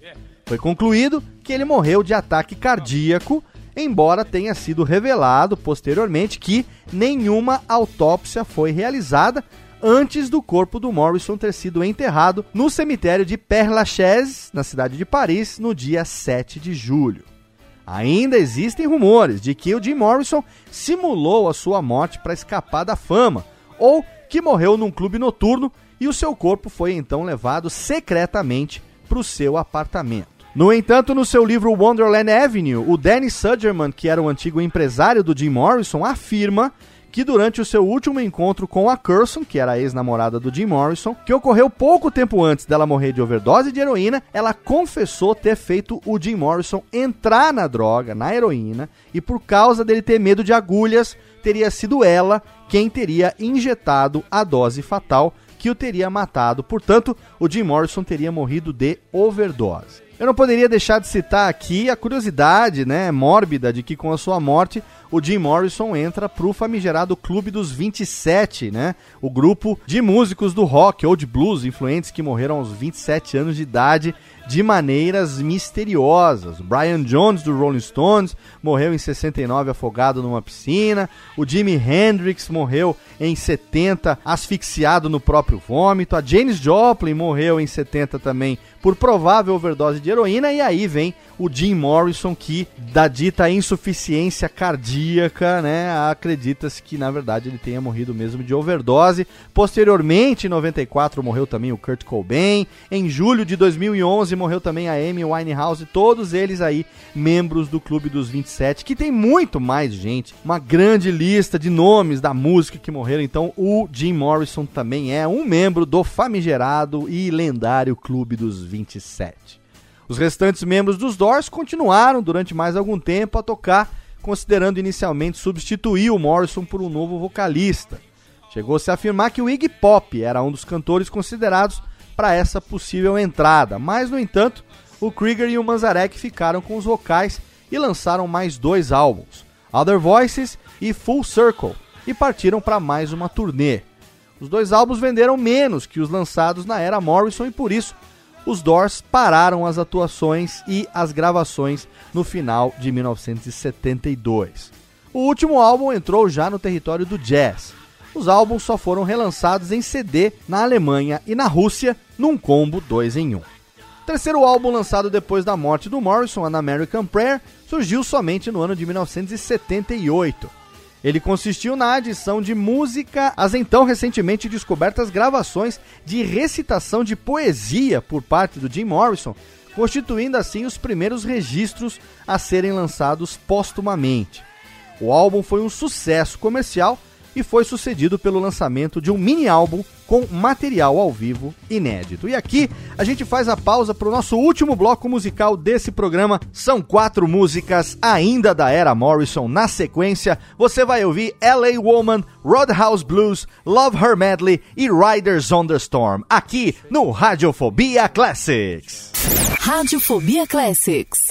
Foi concluído que ele morreu de ataque cardíaco embora tenha sido revelado posteriormente que nenhuma autópsia foi realizada antes do corpo do Morrison ter sido enterrado no cemitério de Père Lachaise, na cidade de Paris, no dia 7 de julho. Ainda existem rumores de que o Jim Morrison simulou a sua morte para escapar da fama, ou que morreu num clube noturno e o seu corpo foi então levado secretamente para o seu apartamento. No entanto, no seu livro Wonderland Avenue, o Danny Sugerman, que era o antigo empresário do Jim Morrison, afirma que durante o seu último encontro com a Curson, que era a ex-namorada do Jim Morrison, que ocorreu pouco tempo antes dela morrer de overdose de heroína, ela confessou ter feito o Jim Morrison entrar na droga, na heroína, e por causa dele ter medo de agulhas, teria sido ela quem teria injetado a dose fatal que o teria matado. Portanto, o Jim Morrison teria morrido de overdose. Eu não poderia deixar de citar aqui a curiosidade, né, mórbida de que com a sua morte o Jim Morrison entra pro famigerado Clube dos 27, né? O grupo de músicos do rock ou de blues influentes que morreram aos 27 anos de idade de maneiras misteriosas. O Brian Jones do Rolling Stones morreu em 69 afogado numa piscina. O Jimi Hendrix morreu em 70 asfixiado no próprio vômito. A Janis Joplin morreu em 70 também por provável overdose de heroína. E aí vem o Jim Morrison, que da dita insuficiência cardíaca, né, acredita-se que na verdade ele tenha morrido mesmo de overdose. Posteriormente, em 94, morreu também o Kurt Cobain. Em julho de 2011, morreu também a Amy Winehouse. Todos eles aí membros do Clube dos 27, que tem muito mais gente, uma grande lista de nomes da música que morreram. Então, o Jim Morrison também é um membro do famigerado e lendário Clube dos 27. Os restantes membros dos Doors continuaram durante mais algum tempo a tocar, considerando inicialmente substituir o Morrison por um novo vocalista. Chegou-se a afirmar que o Iggy Pop era um dos cantores considerados para essa possível entrada, mas no entanto, o Krieger e o Manzarek ficaram com os vocais e lançaram mais dois álbuns, Other Voices e Full Circle, e partiram para mais uma turnê. Os dois álbuns venderam menos que os lançados na era Morrison e por isso os Doors pararam as atuações e as gravações no final de 1972. O último álbum entrou já no território do jazz. Os álbuns só foram relançados em CD na Alemanha e na Rússia num combo 2 em 1. Um. Terceiro álbum lançado depois da morte do Morrison, An American Prayer, surgiu somente no ano de 1978. Ele consistiu na adição de música às então recentemente descobertas gravações de recitação de poesia por parte do Jim Morrison, constituindo assim os primeiros registros a serem lançados póstumamente. O álbum foi um sucesso comercial e foi sucedido pelo lançamento de um mini álbum com material ao vivo inédito. E aqui a gente faz a pausa para o nosso último bloco musical desse programa. São quatro músicas ainda da era Morrison. Na sequência, você vai ouvir LA Woman, Roadhouse Blues, Love Her Medley e Riders on the Storm, aqui no Radiofobia Classics. Radiofobia Classics.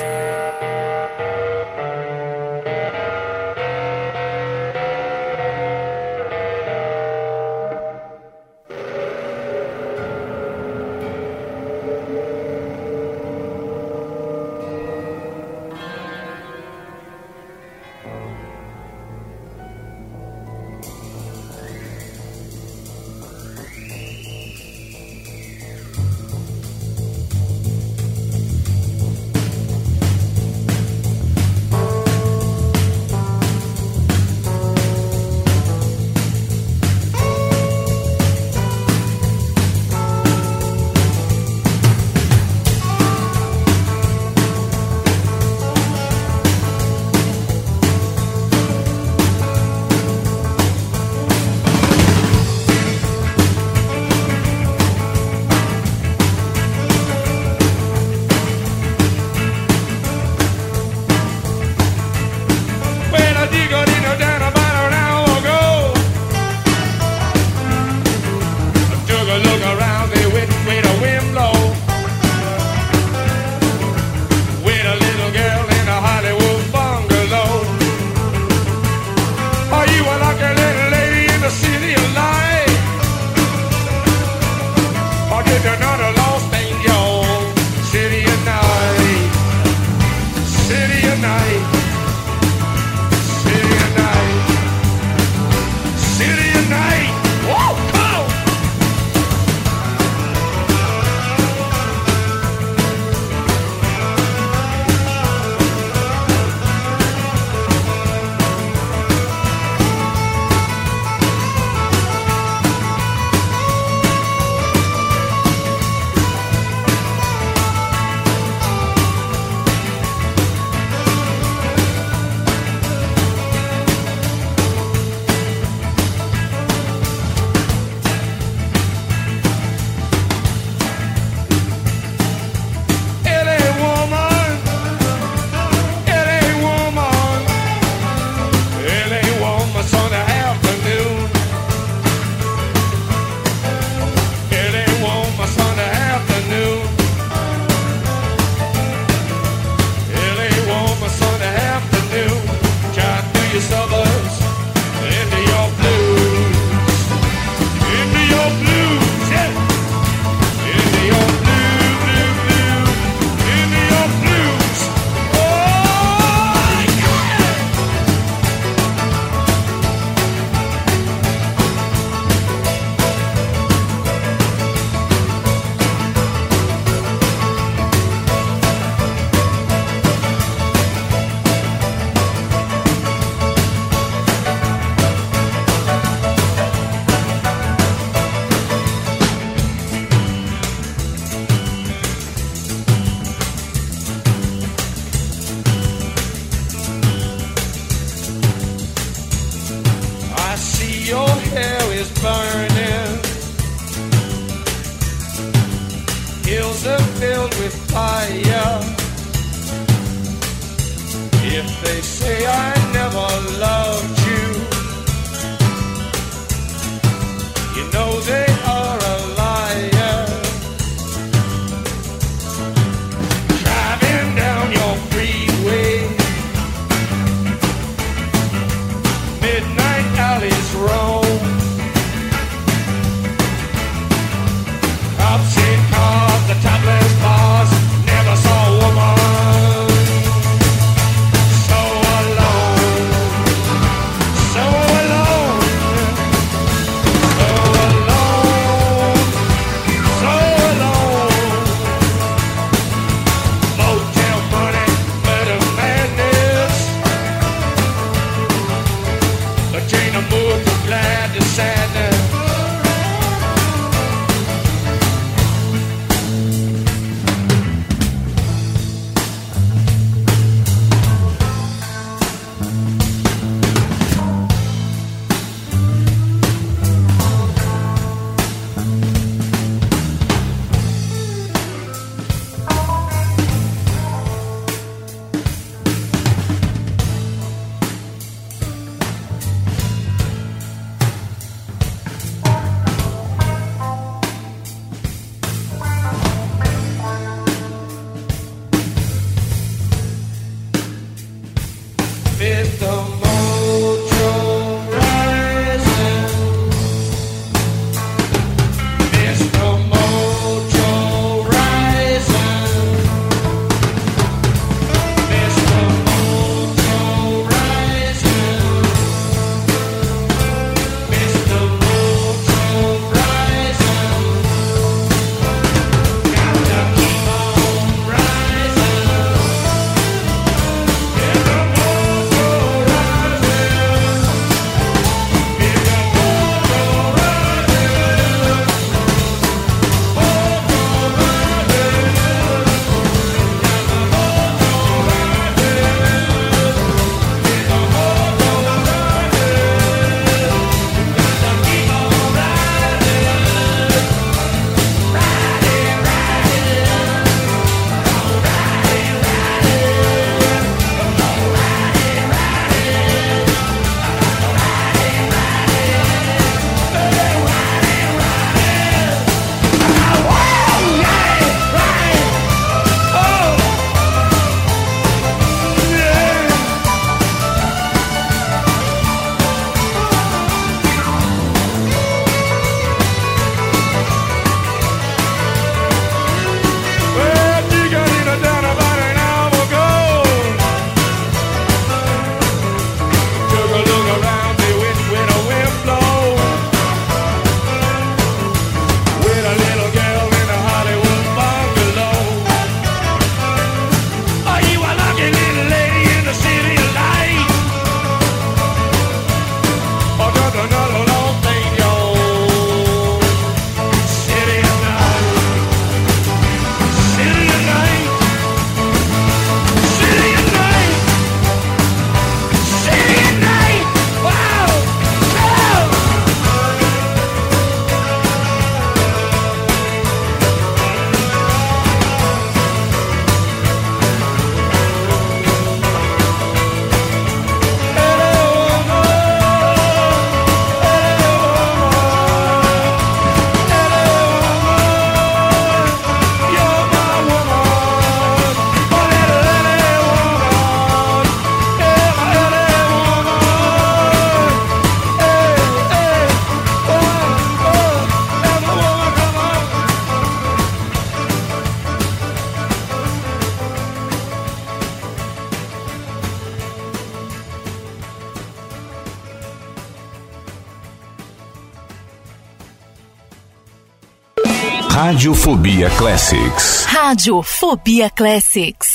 Radiofobia Classics. Rádio Fobia Classics.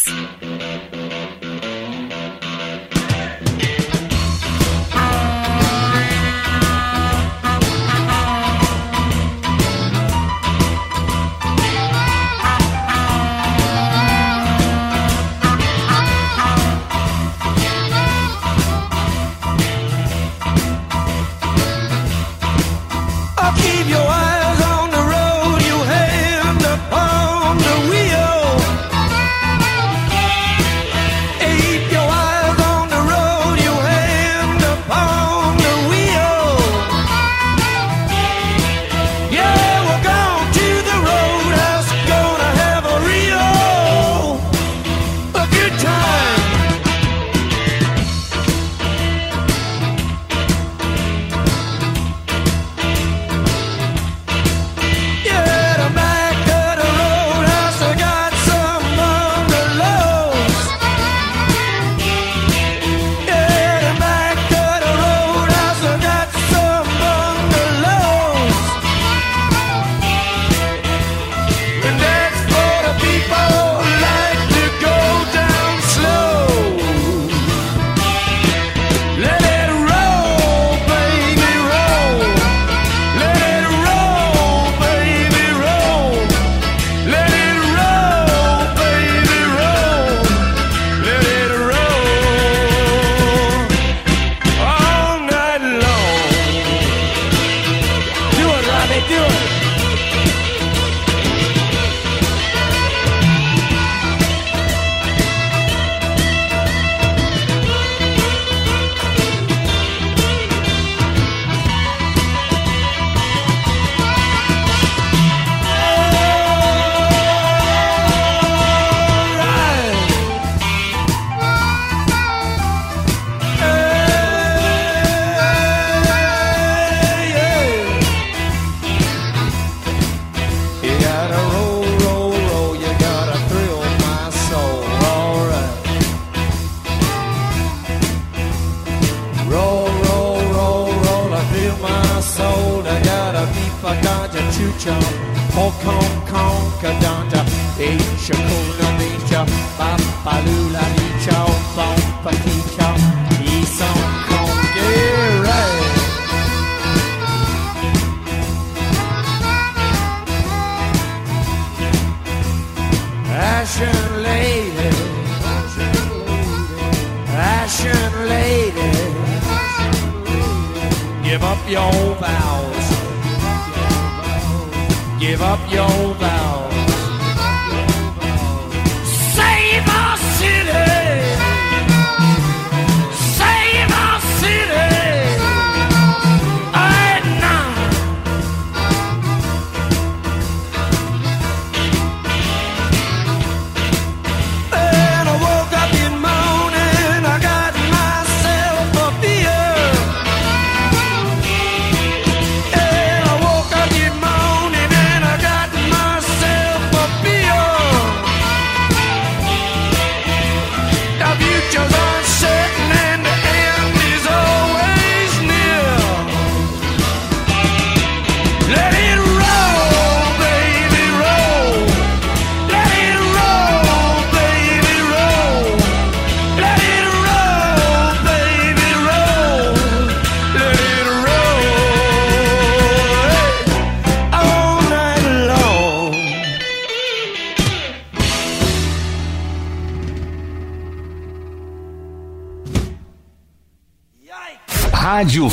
Passion, lady, Passion, lady, give up your vows, give up your vows.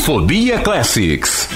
Fobia Classics.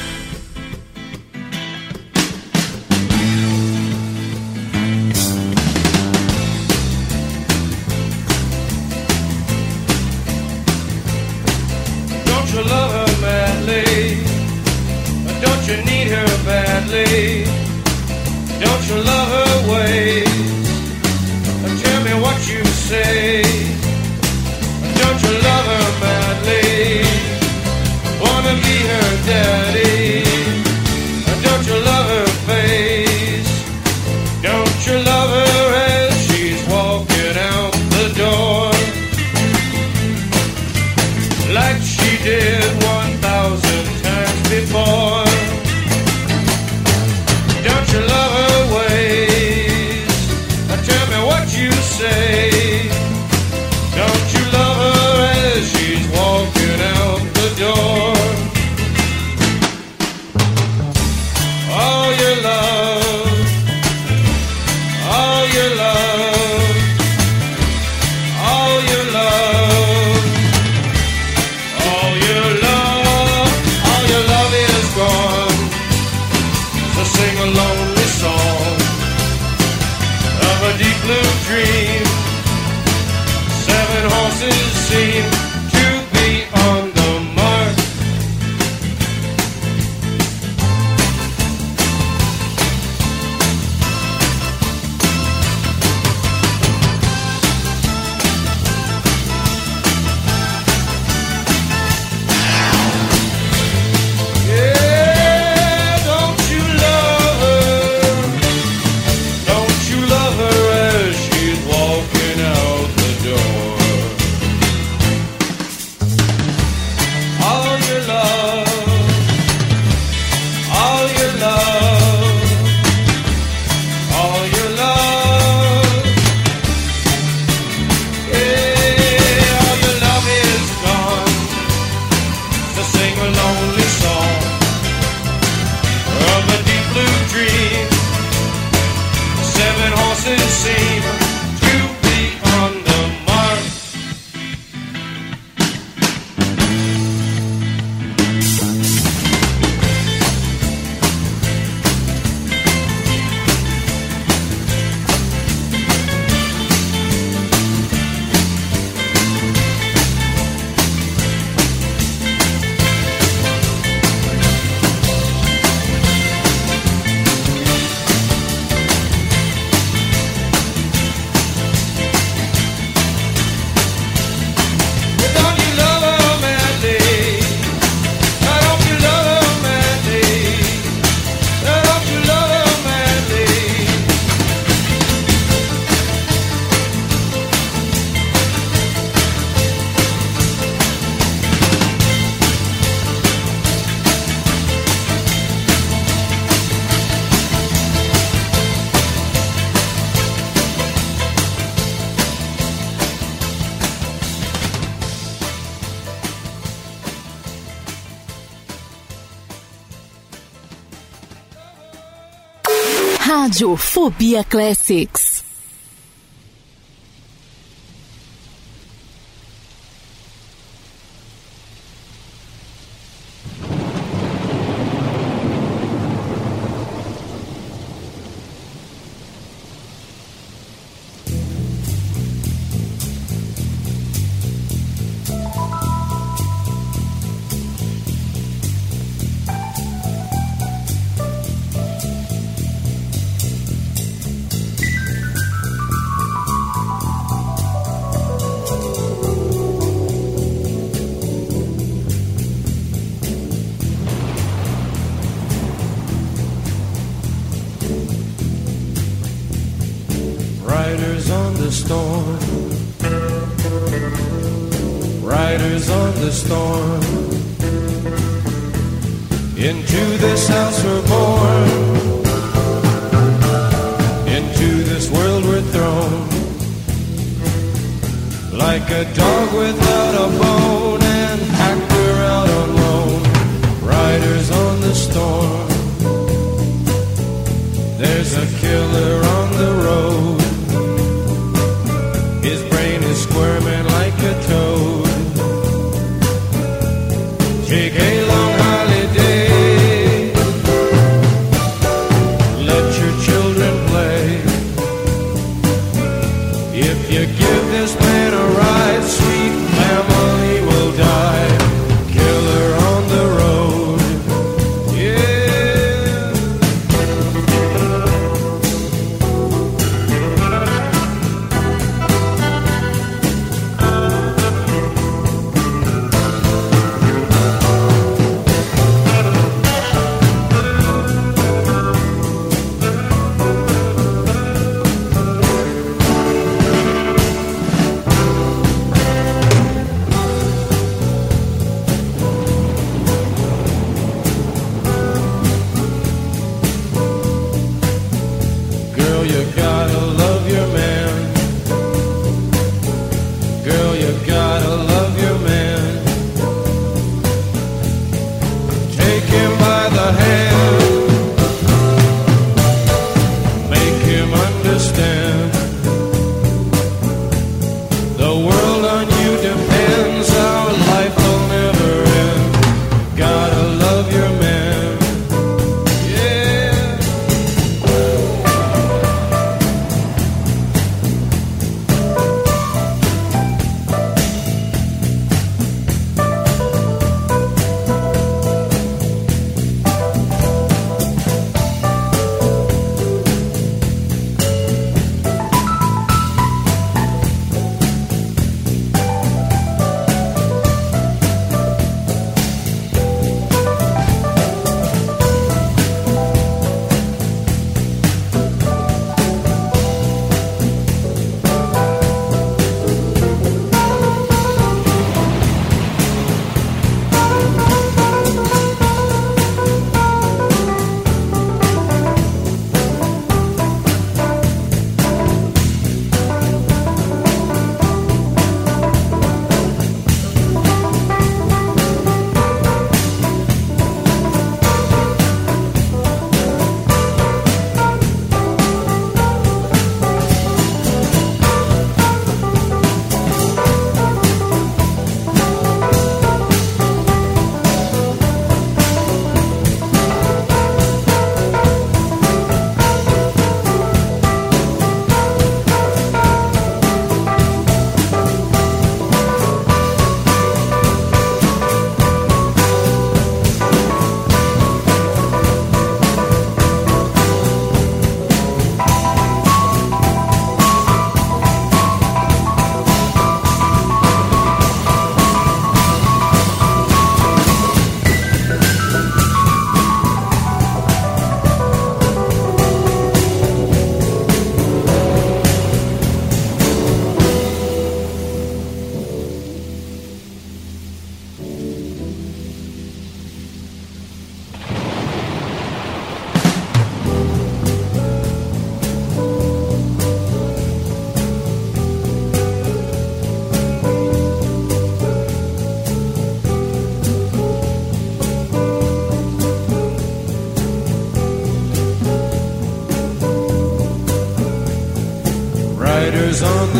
Rádio Fobia Classics.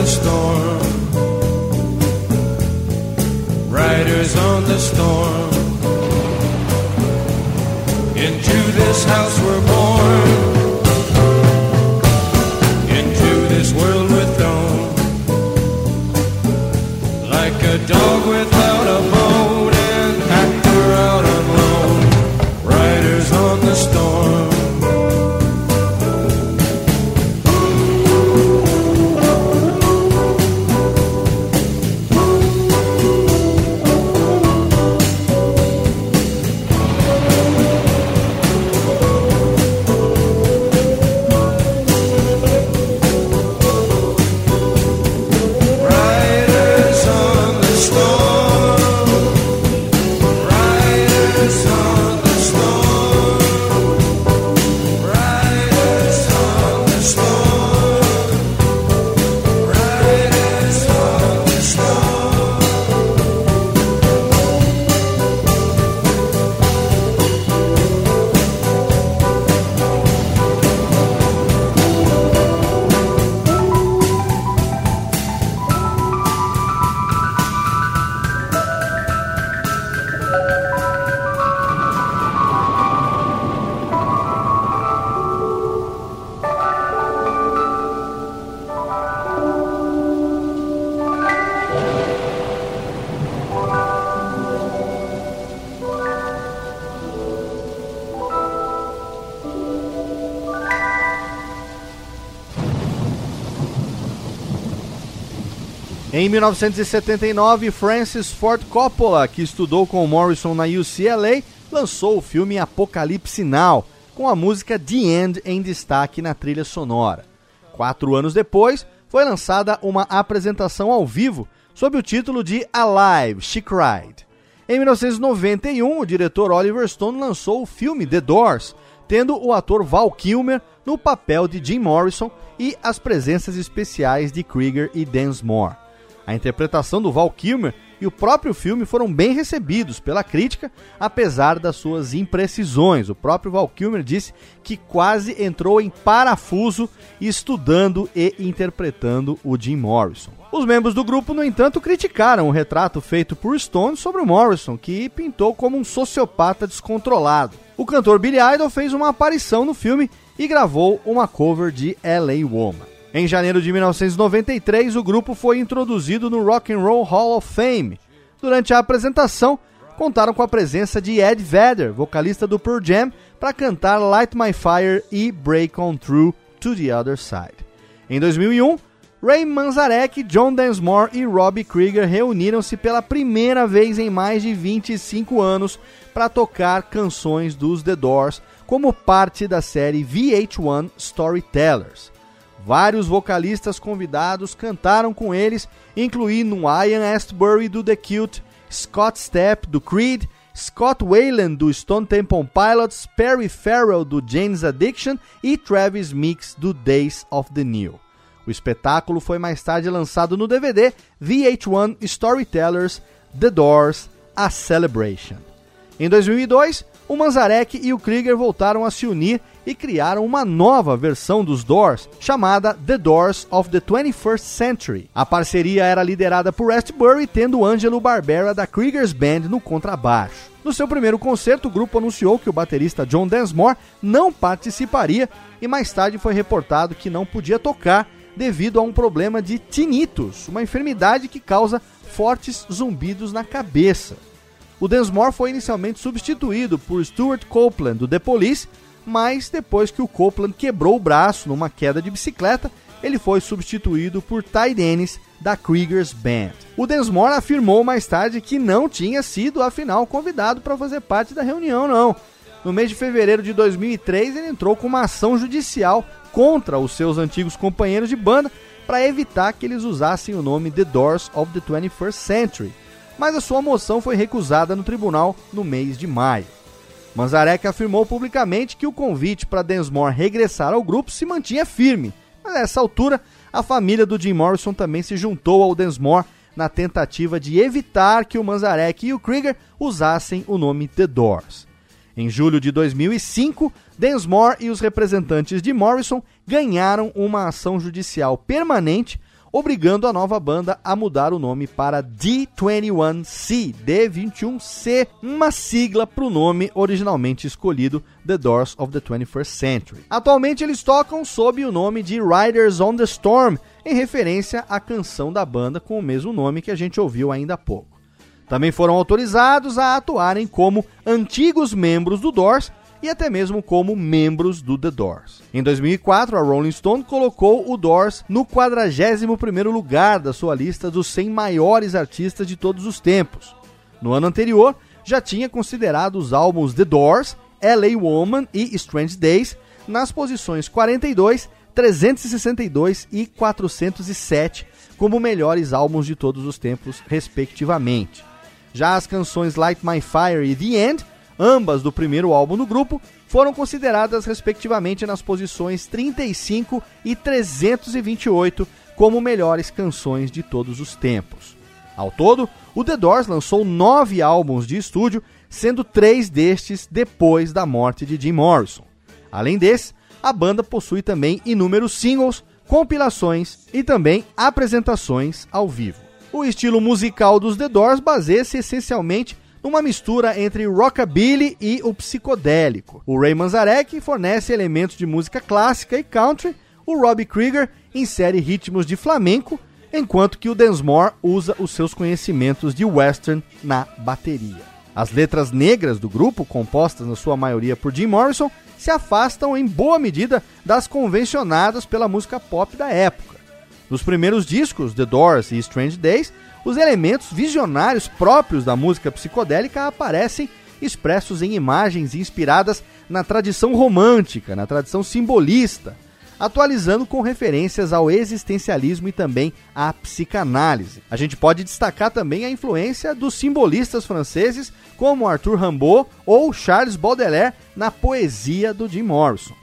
Storm. Riders on the storm. Em 1979, Francis Ford Coppola, que estudou com Morrison na UCLA, lançou o filme Apocalipse Now, com a música The End em destaque na trilha sonora. Quatro anos depois, foi lançada uma apresentação ao vivo sob o título de Alive, She Cried. Em 1991, o diretor Oliver Stone lançou o filme The Doors, tendo o ator Val Kilmer no papel de Jim Morrison e as presenças especiais de Krieger e Densmore. A interpretação do Val Kilmer e o próprio filme foram bem recebidos pela crítica, apesar das suas imprecisões. O próprio Val Kilmer disse que quase entrou em parafuso estudando e interpretando o Jim Morrison. Os membros do grupo, no entanto, criticaram o retrato feito por Stone sobre o Morrison, que pintou como um sociopata descontrolado. O cantor Billy Idol fez uma aparição no filme e gravou uma cover de LA Woman. Em janeiro de 1993, o grupo foi introduzido no Rock and Roll Hall of Fame. Durante a apresentação, contaram com a presença de Ed Vedder, vocalista do Pearl Jam, para cantar Light My Fire e Break On Through to the Other Side. Em 2001, Ray Manzarek, John Densmore e Robbie Krieger reuniram-se pela primeira vez em mais de 25 anos para tocar canções dos The Doors como parte da série VH1 Storytellers. Vários vocalistas convidados cantaram com eles, incluindo Ian Astbury do The Cute, Scott Stapp do Creed, Scott Wayland do Stone Temple Pilots, Perry Farrell do Jane's Addiction e Travis Mix do Days of the New. O espetáculo foi mais tarde lançado no DVD VH1 Storytellers The Doors A Celebration. Em 2002, o Manzarek e o Krieger voltaram a se unir e criaram uma nova versão dos Doors, chamada The Doors of the 21st Century. A parceria era liderada por Astbury, tendo Angelo Barbera da Krieger's Band no contrabaixo. No seu primeiro concerto, o grupo anunciou que o baterista John Densmore não participaria e mais tarde foi reportado que não podia tocar devido a um problema de tinnitus, uma enfermidade que causa fortes zumbidos na cabeça. O Densmore foi inicialmente substituído por Stuart Copeland do The Police, mas depois que o Copeland quebrou o braço numa queda de bicicleta, ele foi substituído por Ty Dennis da Krieger's Band. O Densmore afirmou mais tarde que não tinha sido afinal convidado para fazer parte da reunião, não. No mês de fevereiro de 2003, ele entrou com uma ação judicial contra os seus antigos companheiros de banda para evitar que eles usassem o nome The Doors of the 21st Century, mas a sua moção foi recusada no tribunal no mês de maio. Manzarek afirmou publicamente que o convite para Densmore regressar ao grupo se mantinha firme, mas nessa altura a família do Jim Morrison também se juntou ao Densmore na tentativa de evitar que o Manzarek e o Krieger usassem o nome The Doors. Em julho de 2005, Densmore e os representantes de Morrison ganharam uma ação judicial permanente obrigando a nova banda a mudar o nome para D21C, D21C, uma sigla para o nome originalmente escolhido The Doors of the 21st Century. Atualmente eles tocam sob o nome de Riders on the Storm, em referência à canção da banda com o mesmo nome que a gente ouviu ainda há pouco. Também foram autorizados a atuarem como antigos membros do Doors e até mesmo como membros do The Doors. Em 2004, a Rolling Stone colocou o Doors no 41º lugar da sua lista dos 100 maiores artistas de todos os tempos. No ano anterior, já tinha considerado os álbuns The Doors, LA Woman e Strange Days nas posições 42, 362 e 407 como melhores álbuns de todos os tempos, respectivamente. Já as canções Light My Fire e The End, ambas do primeiro álbum do grupo, foram consideradas respectivamente nas posições 35 e 328 como melhores canções de todos os tempos. Ao todo, o The Doors lançou nove álbuns de estúdio, sendo três destes depois da morte de Jim Morrison. Além desse, a banda possui também inúmeros singles, compilações e também apresentações ao vivo. O estilo musical dos The Doors baseia-se essencialmente numa mistura entre rockabilly e o psicodélico. O Ray Manzarek fornece elementos de música clássica e country, o Robbie Krieger insere ritmos de flamenco, enquanto que o Densmore usa os seus conhecimentos de western na bateria. As letras negras do grupo, compostas na sua maioria por Jim Morrison, se afastam em boa medida das convencionadas pela música pop da época. Nos primeiros discos, The Doors e Strange Days, os elementos visionários próprios da música psicodélica aparecem expressos em imagens inspiradas na tradição romântica, na tradição simbolista, atualizando com referências ao existencialismo e também à psicanálise. A gente pode destacar também a influência dos simbolistas franceses como Arthur Rimbaud ou Charles Baudelaire na poesia do Jim Morrison.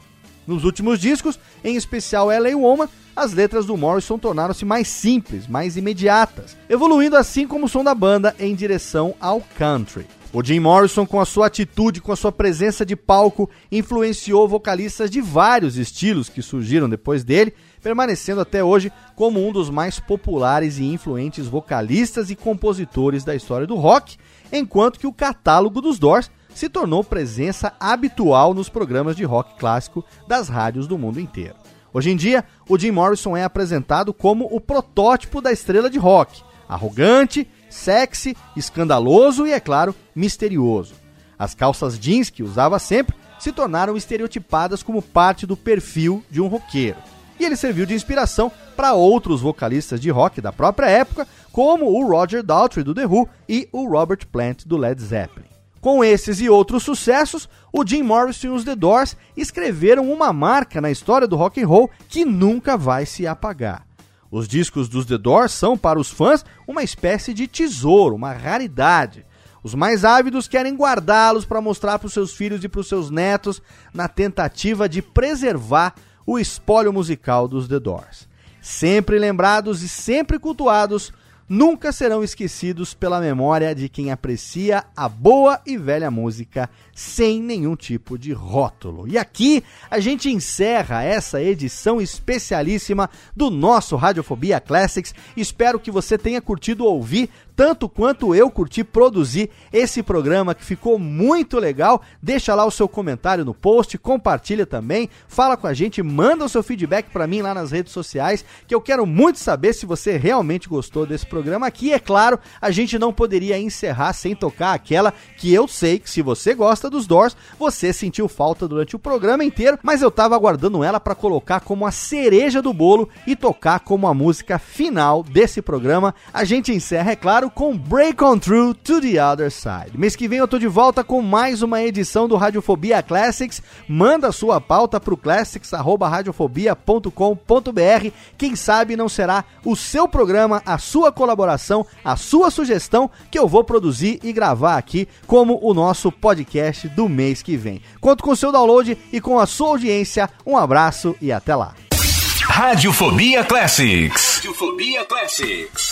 Nos últimos discos, em especial L.A. Woman, as letras do Morrison tornaram-se mais simples, mais imediatas, evoluindo assim como o som da banda em direção ao country. O Jim Morrison, com a sua atitude, com a sua presença de palco, influenciou vocalistas de vários estilos que surgiram depois dele, permanecendo até hoje como um dos mais populares e influentes vocalistas e compositores da história do rock, enquanto que o catálogo dos Doors se tornou presença habitual nos programas de rock clássico das rádios do mundo inteiro. Hoje em dia, o Jim Morrison é apresentado como o protótipo da estrela de rock, arrogante, sexy, escandaloso e, é claro, misterioso. As calças jeans que usava sempre se tornaram estereotipadas como parte do perfil de um roqueiro. E ele serviu de inspiração para outros vocalistas de rock da própria época, como o Roger Daltrey do The Who e o Robert Plant do Led Zeppelin. Com esses e outros sucessos, o Jim Morrison e os The Doors escreveram uma marca na história do rock and roll que nunca vai se apagar. Os discos dos The Doors são, para os fãs, uma espécie de tesouro, uma raridade. Os mais ávidos querem guardá-los para mostrar para os seus filhos e para os seus netos, na tentativa de preservar o espólio musical dos The Doors. Sempre lembrados e sempre cultuados, nunca serão esquecidos pela memória de quem aprecia a boa e velha música sem nenhum tipo de rótulo. E aqui a gente encerra essa edição especialíssima do nosso Radiofobia Classics. Espero que você tenha curtido ouvir tanto quanto eu curti produzir esse programa que ficou muito legal. Deixa lá o seu comentário no post, compartilha também, fala com a gente, manda o seu feedback para mim lá nas redes sociais, que eu quero muito saber se você realmente gostou desse programa aqui. É claro, a gente não poderia encerrar sem tocar aquela que eu sei que se você gosta dos Doors, você sentiu falta durante o programa inteiro, mas eu tava aguardando ela para colocar como a cereja do bolo e tocar como a música final desse programa. A gente encerra, é claro, com Break On Through to the Other Side. Mês que vem eu tô de volta com mais uma edição do Radiofobia Classics. Manda sua pauta pro classics@radiofobia.com.br. Quem sabe não será o seu programa, a sua colaboração, a sua sugestão que eu vou produzir e gravar aqui como o nosso podcast do mês que vem. Conto com o seu download e com a sua audiência. Um abraço e até lá. Radiofobia Classics. Radiofobia Classics.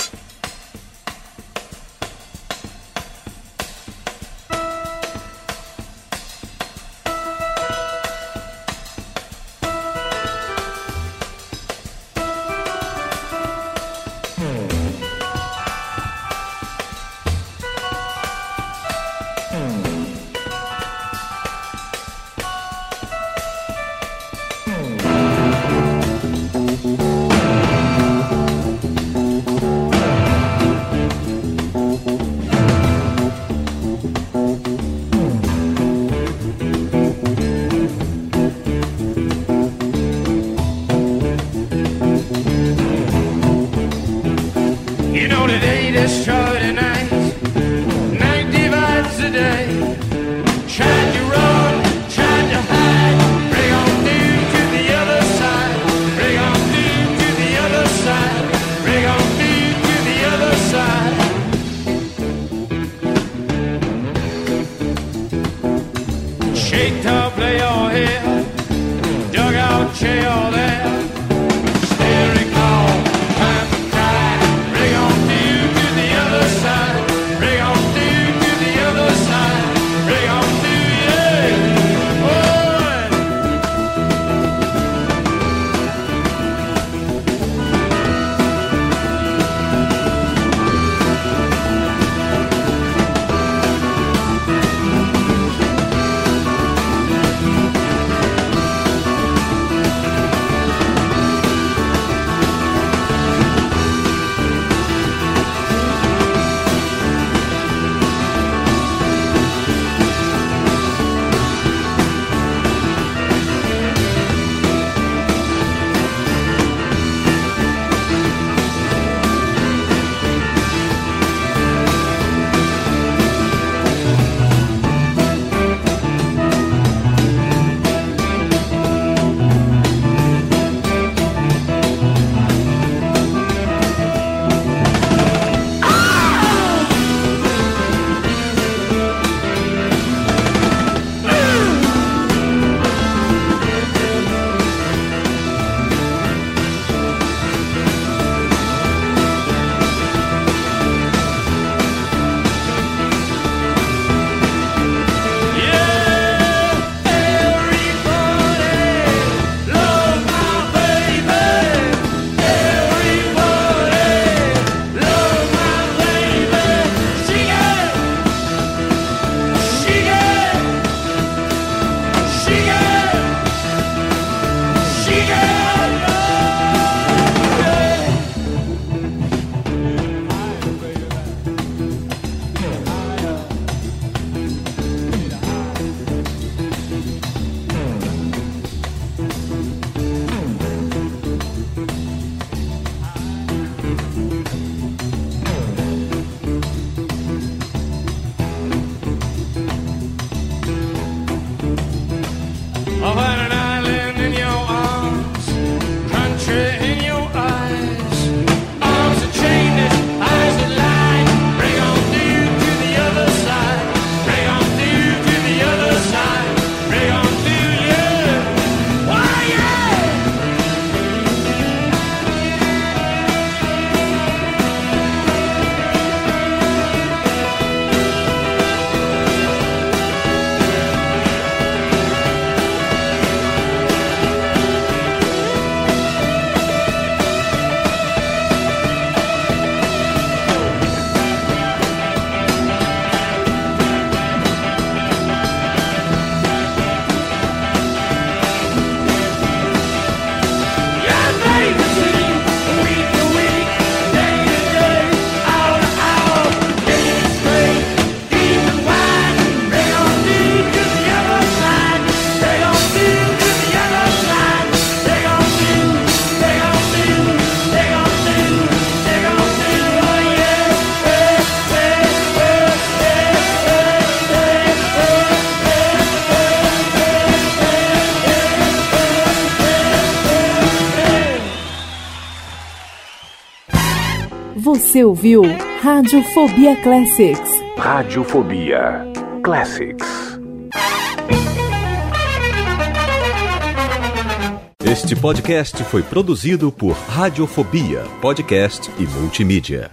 Você ouviu Radiofobia Classics. Radiofobia Classics. Este podcast foi produzido por Radiofobia, podcast e multimídia.